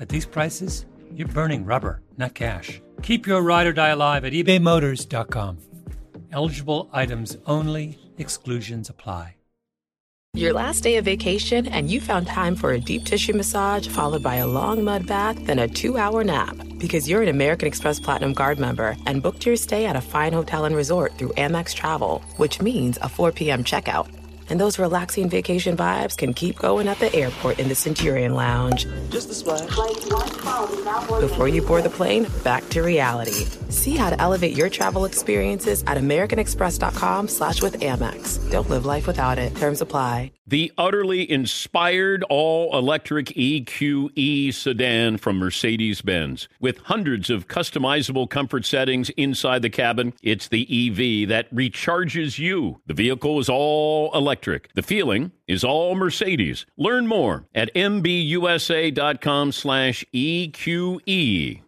at these prices, you're burning rubber, not cash. Keep your ride or die alive at ebaymotors.com. Eligible items only, exclusions apply. Your last day of vacation, and you found time for a deep tissue massage followed by a long mud bath, then a two hour nap. Because you're an American Express Platinum Card member and booked your stay at a fine hotel and resort through Amex Travel, which means a 4 p.m. checkout and those relaxing vacation vibes can keep going at the airport in the Centurion Lounge. Just a splash. Before you board the plane, back to reality. See how to elevate your travel experiences at americanexpress.com slash with Amex. Don't live life without it. Terms apply. The utterly inspired all-electric EQE sedan from Mercedes-Benz. With hundreds of customizable comfort settings inside the cabin, it's the EV that recharges you. The vehicle is all electric electric. The feeling is all Mercedes. Learn more at mbusa.com slash EQE.